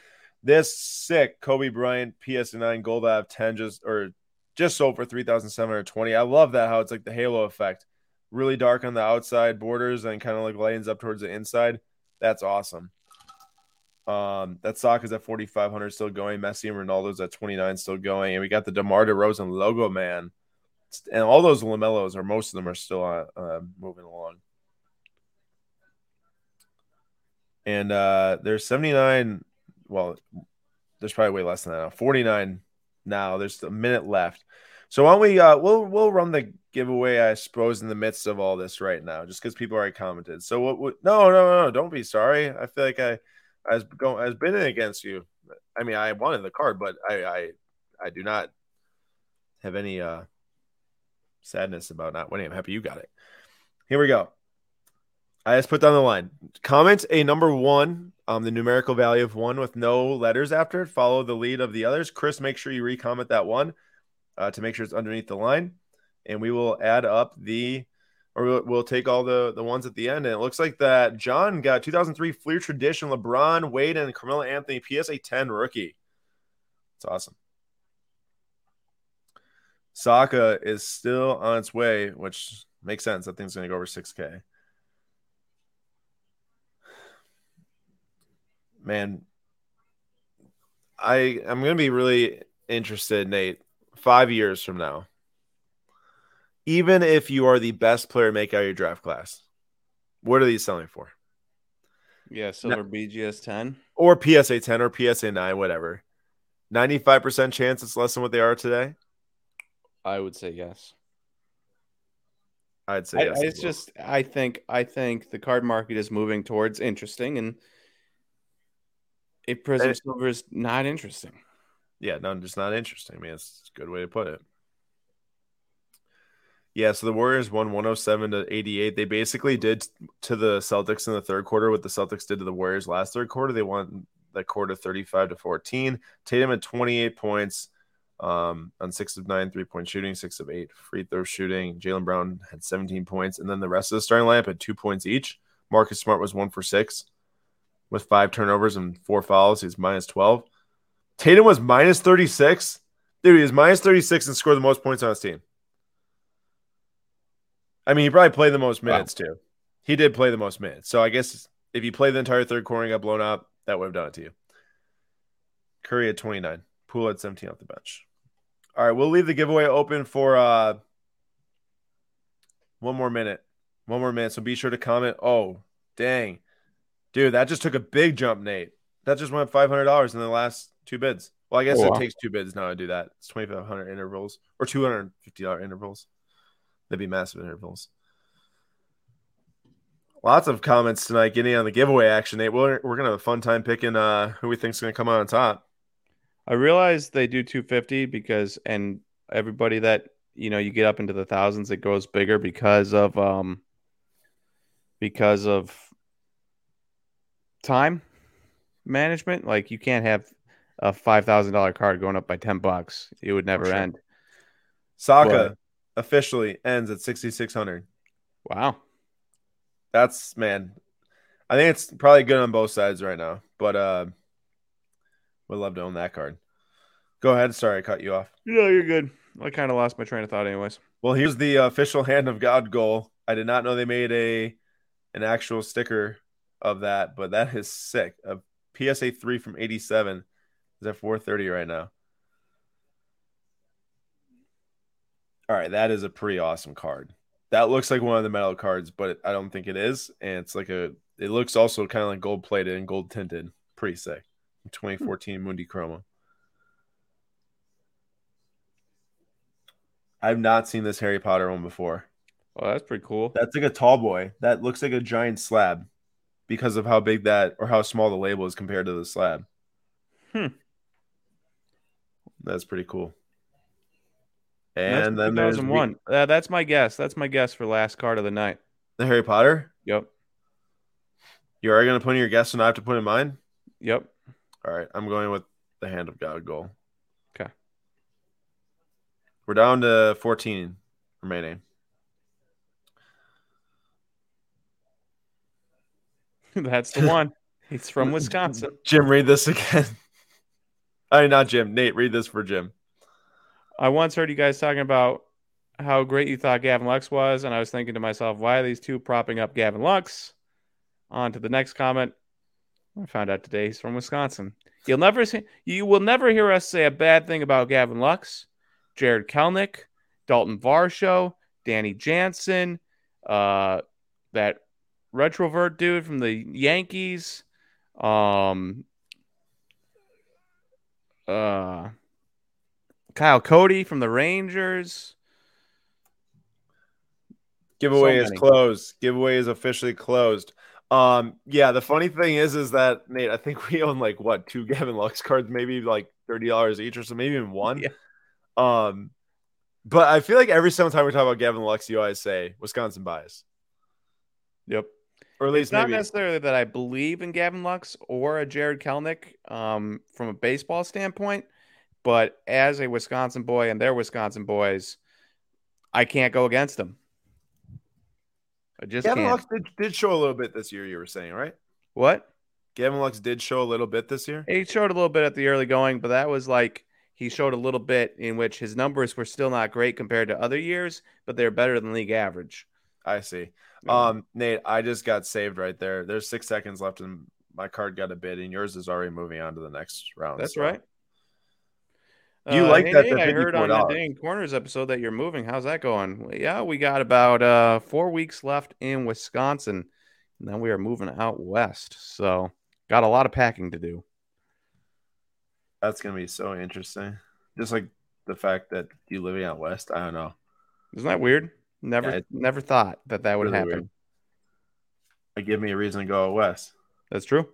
This sick Kobe Bryant PS9 Gold Av 10 just or just sold for 3,720. I love that how it's like the halo effect. Really dark on the outside borders and kind of like lightens up towards the inside. That's awesome. Um, that Saka is at 4,500 still going. Messi and Ronaldo's at 29 still going. And we got the DeMar DeRozan logo, man. And all those LaMelos or most of them, are still uh, uh, moving along. And uh, there's 79. Well, there's probably way less than that now. 49 now. There's a minute left. So why don't we uh we'll we'll run the giveaway, I suppose, in the midst of all this right now, just because people already commented. So what, no, no, no, don't be sorry. I feel like I I was going I was bidding against you. I mean I wanted the card, but I I I do not have any uh sadness about not winning. I'm happy you got it. Here we go. I just put down the line. Comment a number one, um, the numerical value of one with no letters after it. Follow the lead of the others. Chris, make sure you recomment that one uh, to make sure it's underneath the line, and we will add up the, or we'll, we'll take all the the ones at the end. And it looks like that John got 2003 Fleer Tradition, LeBron, Wade, and Carmelo Anthony PSA 10 rookie. It's awesome. Saka is still on its way, which makes sense. That thing's going to go over 6K. Man, I I'm going to be really interested, Nate, five years from now. Even if you are the best player make out of your draft class, what are these selling for? Yeah, silver BGS 10 Or PSA 10 or PSA 9, whatever. 95% chance it's less than what they are today. I would say yes. I'd say I, yes. I- it's well. just I think I think the card market is moving towards interesting and a Prizm And- Silver is not interesting. yeah, no, just not interesting. I mean, it's a good way to put it. Yeah, so the Warriors won 107 to 88. They basically did to the Celtics in the third quarter what the Celtics did to the Warriors last third quarter. They won that quarter 35 to 14. Tatum had 28 points um, on six of nine three point shooting, six of eight free throw shooting. Jaylen Brown had 17 points, and then the rest of the starting lineup had two points each. Marcus Smart was one for six with five turnovers and four fouls. He's minus 12. Tatum was minus 36. Dude, he was minus 36 and scored the most points on his team. I mean, he probably played the most Wow. minutes too. He did play the most minutes. So I guess if you played the entire third quarter and got blown up, that would have done it to you. Curry had 29. Poole had 17 off the bench. All right, we'll leave the giveaway open for uh one more minute. One more minute. So be sure to comment. Oh, dang. Dude, that just took a big jump, Nate. That just went five hundred dollars in the last two bids. Well, I guess Oh, it takes two bids now to do that. It's twenty five hundred intervals or two hundred and fifty dollar intervals. That'd be massive intervals. Lots of comments tonight getting on the giveaway action, Nate. We're, we're gonna have a fun time picking uh who we think's gonna come out on top. I realize they do 250 because and everybody that you know you get up into the thousands it goes bigger because of um because of time management like you can't have a $5000 card going up by 10 bucks it would never sure. end Saka officially ends at sixty six hundred. wow That's man. I think it's probably good on both sides right now, but uh would love to own that card. Go ahead. Sorry, I cut you off. no you're good I kind of lost my train of thought anyways Well, here's the official hand of God goal. I did not know they made a an actual sticker of that, but that is sick. A PSA three from eighty seven is at four thirty right now. All right, that is a pretty awesome card. That looks like one of the metal cards, but I don't think it is. And it's like a. It looks also kind of like gold plated and gold tinted. Pretty sick. 2014 Mundi Chroma. I've not seen this Harry Potter one before. oh that's pretty cool That's like a tall boy. That looks like a giant slab because of how big that or how small the label is compared to the slab. Hmm. That's pretty cool. And then there's 2001. Uh, that's my guess. That's my guess for last card of the night. the Harry Potter. Yep. You are going to put in your guess, and I have to put in mine. Yep. All right, I'm going with the Hand of God goal. Okay. We're down to 14 remaining. That's the one. He's from Wisconsin. Jim, read this again. I mean, not Jim. Nate, read this for Jim. I once heard you guys talking about how great you thought Gavin Lux was, and I was thinking to myself, why are these two propping up Gavin Lux? On to the next comment. I found out today he's from Wisconsin. You'll never see, you will never hear us say a bad thing about Gavin Lux, Jarred Kelenic, Dalton Varsho, Danny Jansen, uh, that retrovert dude from the Yankees, um, uh, Kyle Cody from the Rangers. Giveaway So is closed. Giveaway is officially closed. Um, yeah, the funny thing is, is that Nate, I think we own like what two Gavin Lux cards, maybe like thirty dollars each or so, maybe even one. Yeah. Um, but I feel like every single time we talk about Gavin Lux, you always say Wisconsin bias, Yep. or at It's least not maybe. necessarily that I believe in Gavin Lux or a Jarred Kelenic um, from a baseball standpoint, but as a Wisconsin boy and their Wisconsin boys, I can't go against them. I just Gavin can't. Lux did, did show a little bit this year. You were saying right? What? Gavin Lux did show a little bit this year. He showed a little bit at the early going, but that was like he showed a little bit in which his numbers were still not great compared to other years, but they're better than league average. I see. Um, Nate, I just got saved right there. There's six seconds left, and my card got a bid, and yours is already moving on to the next round. That's so- right. You Uh, like hey, that, Nate, I heard on the $54. Dang Corners episode that you're moving. How's that going? Well, Yeah, we got about uh, four weeks left in Wisconsin, and then we are moving out west. So, got a lot of packing to do. That's gonna be so interesting. Just like the fact that you living out west. I don't know. Isn't that weird? Never, Yeah, never thought that that would really happen. weird. Like, give me a reason to go out west. That's true.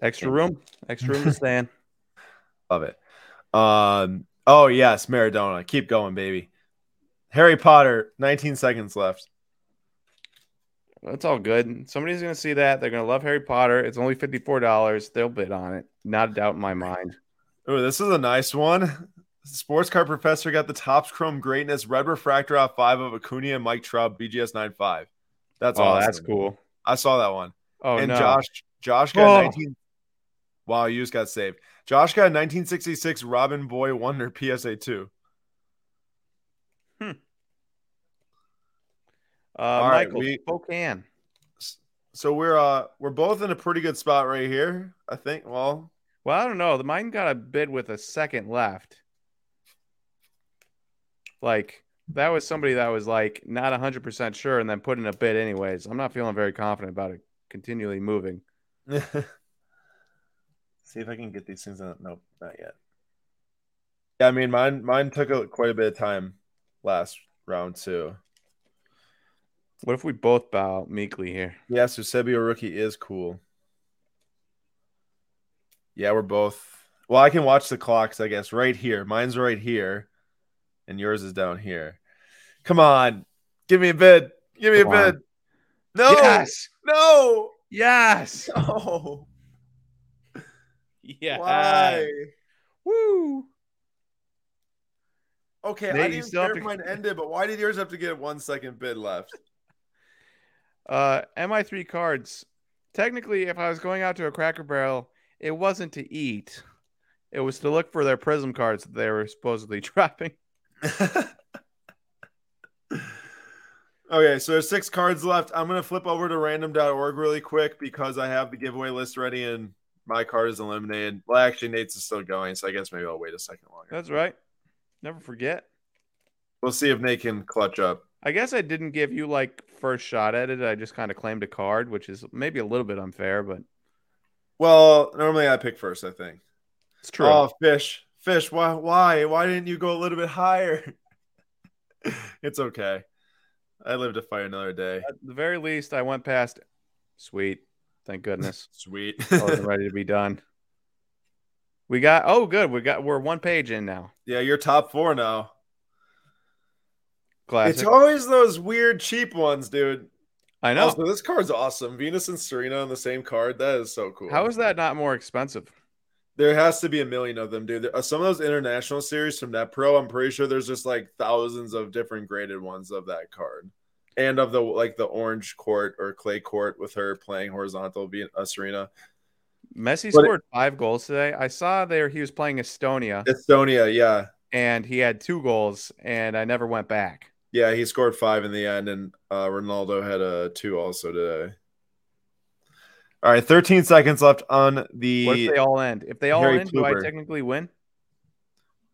Extra room, extra room to stay in. Love it. Um. Oh yes, Maradona. Keep going, baby. Harry Potter. 19 seconds left. That's all good. Somebody's gonna see that. They're gonna love Harry Potter. It's only fifty four dollars. They'll bid on it. Not a doubt in my mind. Oh, this is a nice one. Sports car professor got the Topps Chrome Greatness Red Refractor off five of Acuna and Mike Trout BGS 95. That's oh, awesome. that's cool. I saw that one. Oh and no. Josh Josh got Oh. 19 Wow, you just got saved. Josh got 1966 Robin Boy Wonder PSA 2. uh, all right, Michael we- Spokane. So we're uh we're both in a pretty good spot right here, I think. Well, Well, I don't know. The mine got a bid with a second left. Like that was somebody that was like not hundred percent sure, and then put in a bid anyways. I'm not feeling very confident about it continually moving. see if I can get these things on. Nope, not yet. Yeah, I mean mine mine took a, quite a bit of time last round too. What if we both bow meekly here? Yes, Eusebio rookie is cool. Yeah, we're both. Well, I can watch the clocks, I guess, right here. Mine's right here, and yours is down here. Come on, give me a bid. Give me Come a on. bid. No, Yes. no, Yes. no. Yeah. Why? Woo. Okay, I Nate, you didn't still care have if to- mine ended, but why did yours have to get one second bid left? Uh, MI3 cards. Technically, if I was going out to a Cracker Barrel, it wasn't to eat. It was to look for their Prizm cards that they were supposedly dropping. okay, so there's six cards left. I'm gonna flip over to random.org really quick because I have the giveaway list ready and my card is eliminated. Well, actually, Nate's is still going, so I guess maybe I'll wait a second longer. That's right. Never forget. We'll see if Nate can clutch up. I guess I didn't give you like first shot at it. I just kind of claimed a card, which is maybe a little bit unfair, but Well, normally I pick first, I think. it's true. Oh, fish, fish. Why? Why? Why didn't you go a little bit higher? it's okay. I live to fight another day. At the very least, I went past. Sweet. Thank goodness. Sweet. I wasn't ready to be done. We got oh good. We got we're one page in now. yeah, you're top four now. classic. It's always those weird cheap ones, dude. I know. Also, this card's awesome. Venus and Serena on the same card. That is so cool. How is that not more expensive? There has to be a million of them, dude. There- uh, Some of those international series from that pro, I'm pretty sure there's just like thousands of different graded ones of that card, and of the like the orange court or clay court with her playing horizontal, being uh, Serena. Messi But- scored five goals today. I saw there he was playing Estonia Estonia, yeah, and he had two goals, and I never went back. yeah, he scored five in the end, and uh, Ronaldo had a two also today. All right, 13 seconds left on the. What if they all end? If they all Harry end, do I technically win?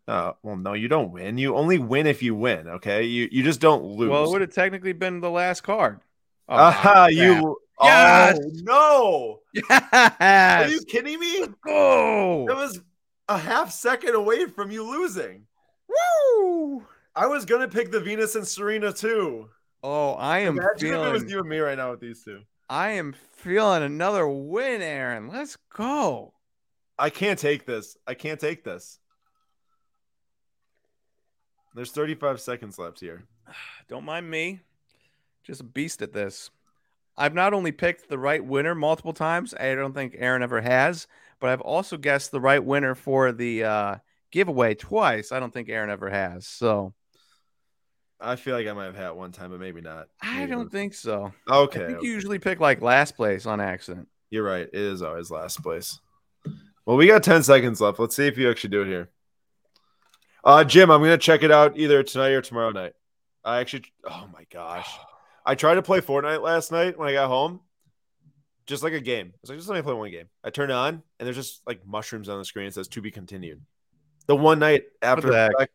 Uh, well, no, you don't win. You only win if you win. Okay, you you just don't lose. Well, it would have technically been the last card. Oh, crap. you. Yes! Oh, no. Yes. Are you kidding me? go? That was a half second away from you losing. Woo! I was gonna pick the Venus and Serena too. Oh, I am Imagine if it was feeling. you and me right now with these two. I am feeling another win, Aaron. Let's go. I can't take this. I can't take this. There's 35 seconds left here. Don't mind me. Just a beast at this. I've not only picked the right winner multiple times, I don't think Aaron ever has, but I've also guessed the right winner for the uh, giveaway twice. I don't think Aaron ever has. So I feel like I might have had one time, but maybe not. I don't not. think so. Okay, I think okay. you usually pick like last place on accident. You're right. It is always last place. Well, we got 10 seconds left. Let's see if you actually do it here. Uh, Jim, I'm gonna check it out either tonight or tomorrow night. I actually, oh my gosh, I tried to play Fortnite last night when I got home, just like a game. I was like, just let me play one game. I turn it on, and there's just like mushrooms on the screen. It says to be continued. The one night after, that,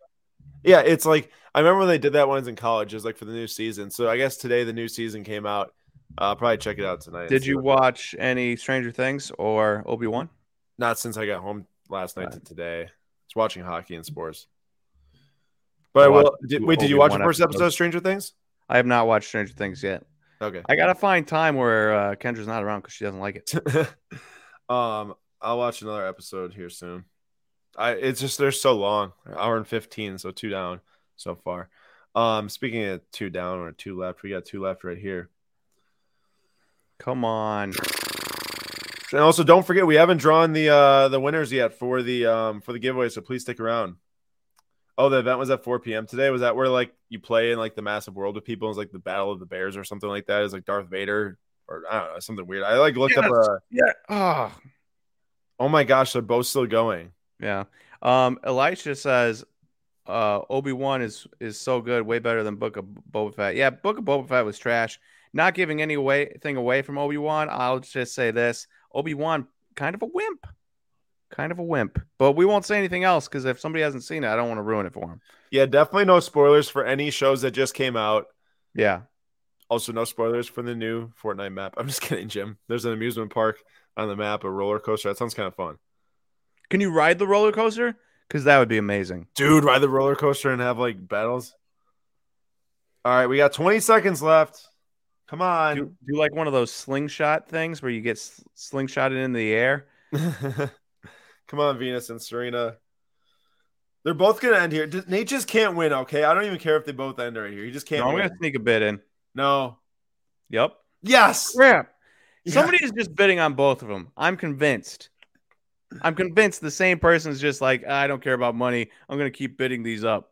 yeah, it's like I remember when they did that when I was in college. It was like for the new season. So I guess today the new season came out. I'll probably check it out tonight. Did you watch any Stranger Things or Obi Wan? Not since I got home last night to today. Just watching hockey and sports. But I I will. Did, wait, did you watch the first episode of. Stranger Things? I have not watched Stranger Things yet. Okay. I gotta find time where uh, Kendra's not around because she doesn't like it. um, I'll watch another episode here soon. I it's just they're so long, an hour and fifteen, so two down so far. Um, speaking of two down or two left, we got two left right here. Come on. And also, don't forget we haven't drawn the uh the winners yet for the um for the giveaway, so please stick around. Oh, the event was at 4 p.m. today. Was that where like you play in like the massive world with people? It's like the Battle of the Bears or something like that. Is like Darth Vader or I don't know something weird. I like looked up. Yes. A, Yeah. Oh, oh my gosh, they're both still going. yeah. Um, Elisha says, uh, Obi Wan is is so good, way better than Book of Boba Fett. Yeah, Book of Boba Fett was trash. Not giving any way thing away from Obi Wan. I'll just say this: Obi Wan, kind of a wimp, kind of a wimp. But we won't say anything else because if somebody hasn't seen it, I don't want to ruin it for him. Yeah, definitely no spoilers for any shows that just came out. Yeah. Also, no spoilers for the new Fortnite map. I'm just kidding, Jim. There's an amusement park on the map, a roller coaster. That sounds kind of fun. Can you ride the roller coaster? Because that would be amazing. Dude, ride the roller coaster and have like battles. All right, we got 20 seconds left. Come on. Do, do like one of those slingshot things where you get s- slingshotted in the air. Come on, Venus and Serena. They're both gonna end here. D- Nate just can't win. Okay, I don't even care if they both end right here. He just can't. No, I'm win. gonna sneak a bid in. No. Yep. Yes. Crap. Yeah. Somebody is just bidding on both of them. I'm convinced. I'm convinced the same person is just like, I don't care about money. I'm going to keep bidding these up.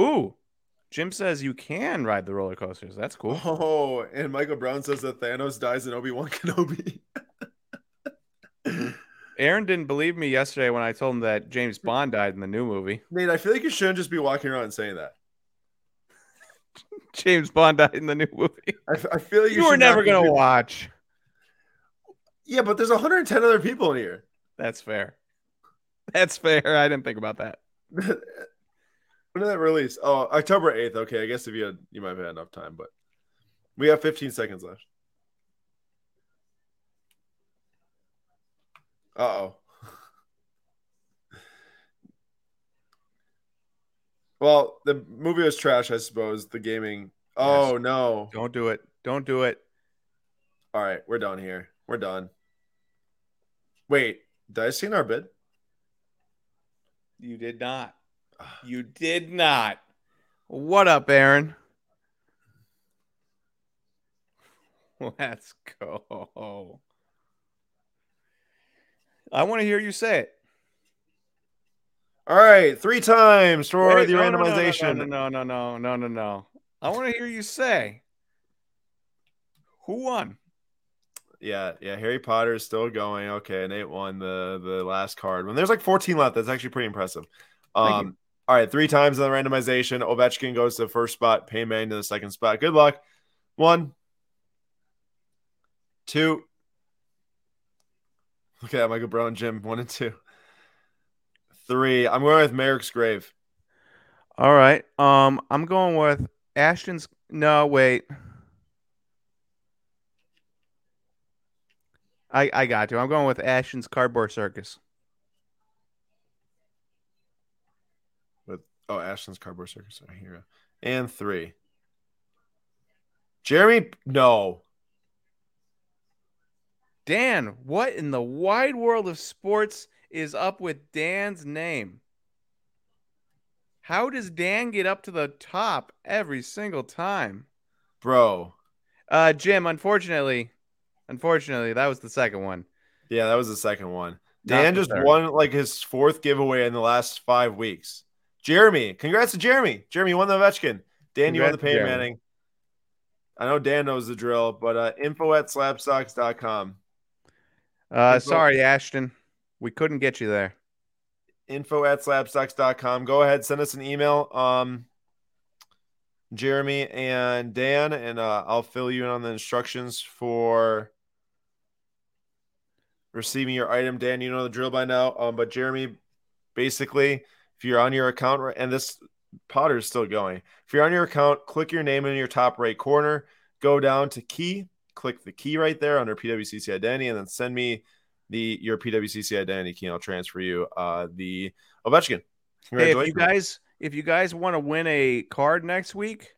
Ooh. Jim says you can ride the roller coasters. That's cool. Oh, and Michael Brown says that Thanos dies in Obi Wan Kenobi. Aaron didn't believe me yesterday when I told him that James mm-hmm. Bond died in the new movie. Nate, I feel like you shouldn't just be walking around and saying that. James Bond died in the new movie. I, f- I feel like you, You were never going to watch. Yeah, but there's 110 other people in here. That's fair. That's fair. I didn't think about that. when did that release? Oh, October 8th. Okay, I guess if you had, you might have had enough time, but we have 15 seconds left. Oh. well, the movie was trash, I suppose. The gaming. Oh no! Don't do it. Don't do it. All right, we're done here. We're done. Wait, did I see our bid? You did not. Ah. You did not. What up, Aaron? Let's go. I want to hear you say it. All right, three times for Wait, the no, randomization. No, no, no, no, no, no, no. I want to hear you say who won. Yeah, yeah. Harry Potter is still going. Okay, Nate won the the last card. When there's like 14 left, that's actually pretty impressive. Um, all right, three times in the randomization. Ovechkin goes to the first spot. Payman to the second spot. Good luck. One, two. That, Michael Brown, Jim. One and two. Three. I'm going with Merrick's grave. All right. Um, I'm going with Ashton's. No, wait. I I got you. I'm going with Ashton's cardboard circus. With oh, Ashton's cardboard circus. Right here. And three. Jeremy, no. Dan, what in the wide world of sports is up with Dan's name? How does Dan get up to the top every single time? Bro. Uh, Jim, unfortunately, unfortunately, that was the second one. Yeah, that was the second one. Dan just third. won like his fourth giveaway in the last five weeks. Jeremy, congrats to Jeremy. Jeremy won the Ovechkin. Dan, you won the Congrats Jeremy. Manning. I know Dan knows the drill, but uh, info at slabstocks.com. Uh, Info- sorry, Ashton, we couldn't get you there. Info at slabstocks.com. Go ahead, send us an email. Um, Jeremy and Dan, and uh, I'll fill you in on the instructions for receiving your item. Dan, you know the drill by now. Um, but Jeremy, basically, if you're on your account, and this Potter is still going, if you're on your account, click your name in your top right corner, go down to key, click the key right there under PWCC identity, and then send me the your PWCC identity key, and I'll transfer you uh, the Ovechkin. Hey, if you guys, if you guys want to win a card next week,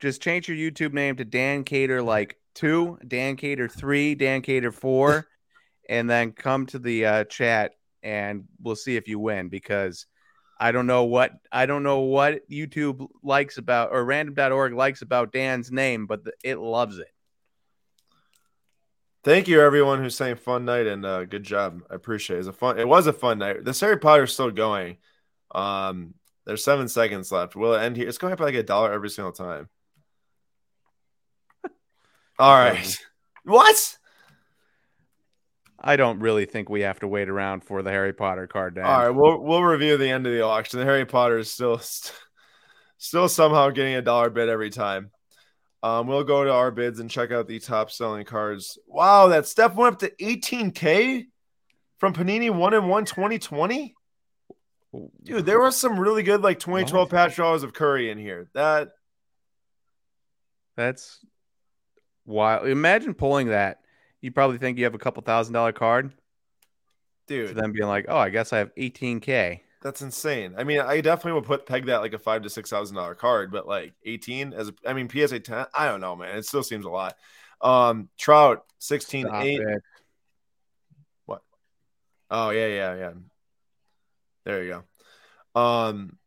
just change your YouTube name to Dan Cater like two, Dan Cater three, Dan Cater four, and then come to the uh, chat and we'll see if you win because I don't know what I don't know what YouTube likes about or random.org likes about Dan's name, but the, it loves it. Thank you, everyone who's saying fun night and uh, good job. I appreciate it. It was a fun. It was a fun night. This Harry Potter's still going. Um, there's seven seconds left. Will it end here? It's going up like a dollar every single time. All right. What? I don't really think we have to wait around for the Harry Potter card. Dan. All right. We'll we'll review the end of the auction. The Harry Potter is still st- still somehow getting a dollar bid every time. Um, we'll go to our bids and check out the top selling cards. Wow, that Steph went up to 18k from Panini one and one 2020. Dude, there was some really good like 2012 patch draws of Curry in here. That That's wild. Imagine pulling that. You probably think you have a couple thousand dollar card. To dude, them being like, oh, I guess I have 18K. That's insane. I mean, I definitely would put peg that like a five to six thousand dollar card, but like 18 as a, I mean PSA 10, I don't know, man. It still seems a lot. Um, Trout 16 Stop 8. it. Oh yeah, yeah, yeah. There you go. Um,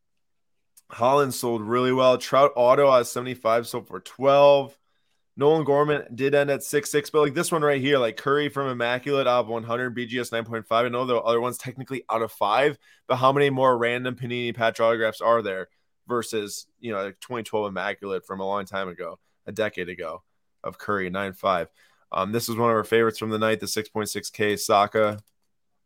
Haaland sold really well. Trout Auto at 75 sold for 12. Nolan Gorman did end at 6 6, but like this one right here, like Curry from Immaculate out of 100, BGS 9.5. I know the other one's technically out of five, but how many more random Panini patch autographs are there versus, you know, like 2012 Immaculate from a long time ago, a decade ago of Curry 9 5. Um, this is one of our favorites from the night, the 6.6K Saka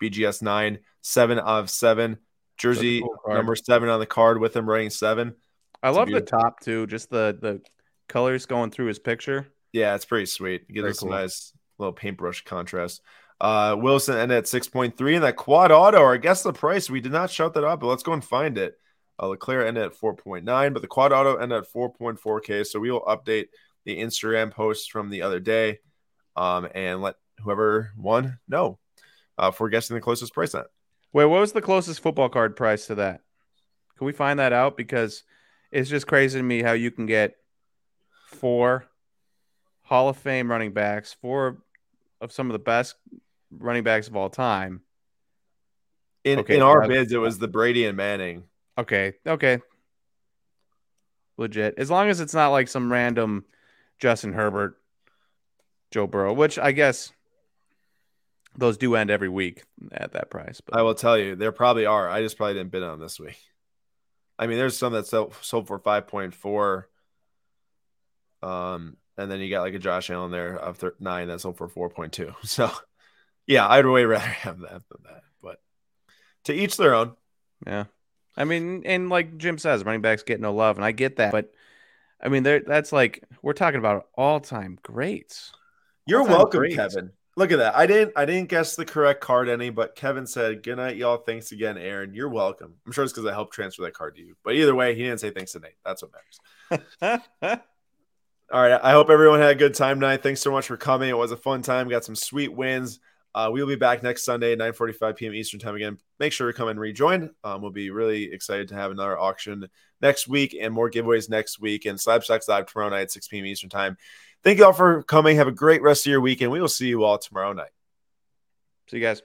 BGS 9, 7 out of 7. Jersey cool number 7 on the card with him writing 7. I It's love the top too, just the the colors going through his picture. Yeah, it's pretty sweet. Gives us cool. nice little paintbrush contrast. Uh, Wilson ended at 6.3, and that quad auto, or I guess the price, we did not shout that out, but let's go and find it. Uh, Leclerc ended at 4.9, but the quad auto ended at 4.4K. So we will update the Instagram post from the other day um, and let whoever won know uh, if we're guessing the closest price at. Wait, what was the closest football card price to that? Can we find that out? Because it's just crazy to me how you can get four Hall of Fame running backs, four of some of the best running backs of all time. In, Okay, in our that's- bids, it was the Brady and Manning Okay. Okay. Legit. As long as it's not like some random Justin Herbert, Joe Burrow, which I guess those do end every week at that price. But I will tell you, there probably are. I just probably didn't bid on this week. I mean, there's some that sold, sold for 5.4. Um, and then you got like a Josh Allen there of thir- nine that's for 4.2. So, yeah, I'd way rather have that than that. But to each their own. Yeah. I mean, and like Jim says, running backs get no love, and I get that. But I mean, there that's like we're talking about all time greats. You're all-time welcome, greats. Kevin. Look at that. I didn't I didn't guess the correct card any, but Kevin said, Good night, y'all. Thanks again, Aaron. You're welcome. I'm sure it's because I helped transfer that card to you. But either way, he didn't say thanks to Nate. That's what matters. All right. I hope everyone had a good time tonight. Thanks so much for coming. It was a fun time. Got some sweet wins. Uh, we'll be back next Sunday at 9:45 p.m. Eastern time again. Make sure to come and rejoin. Um, we'll be really excited to have another auction next week and more giveaways next week. And Slab Stocks Live tomorrow night at 6 p.m. Eastern time. Thank you all for coming. Have a great rest of your weekend. we will see you all tomorrow night. See you guys.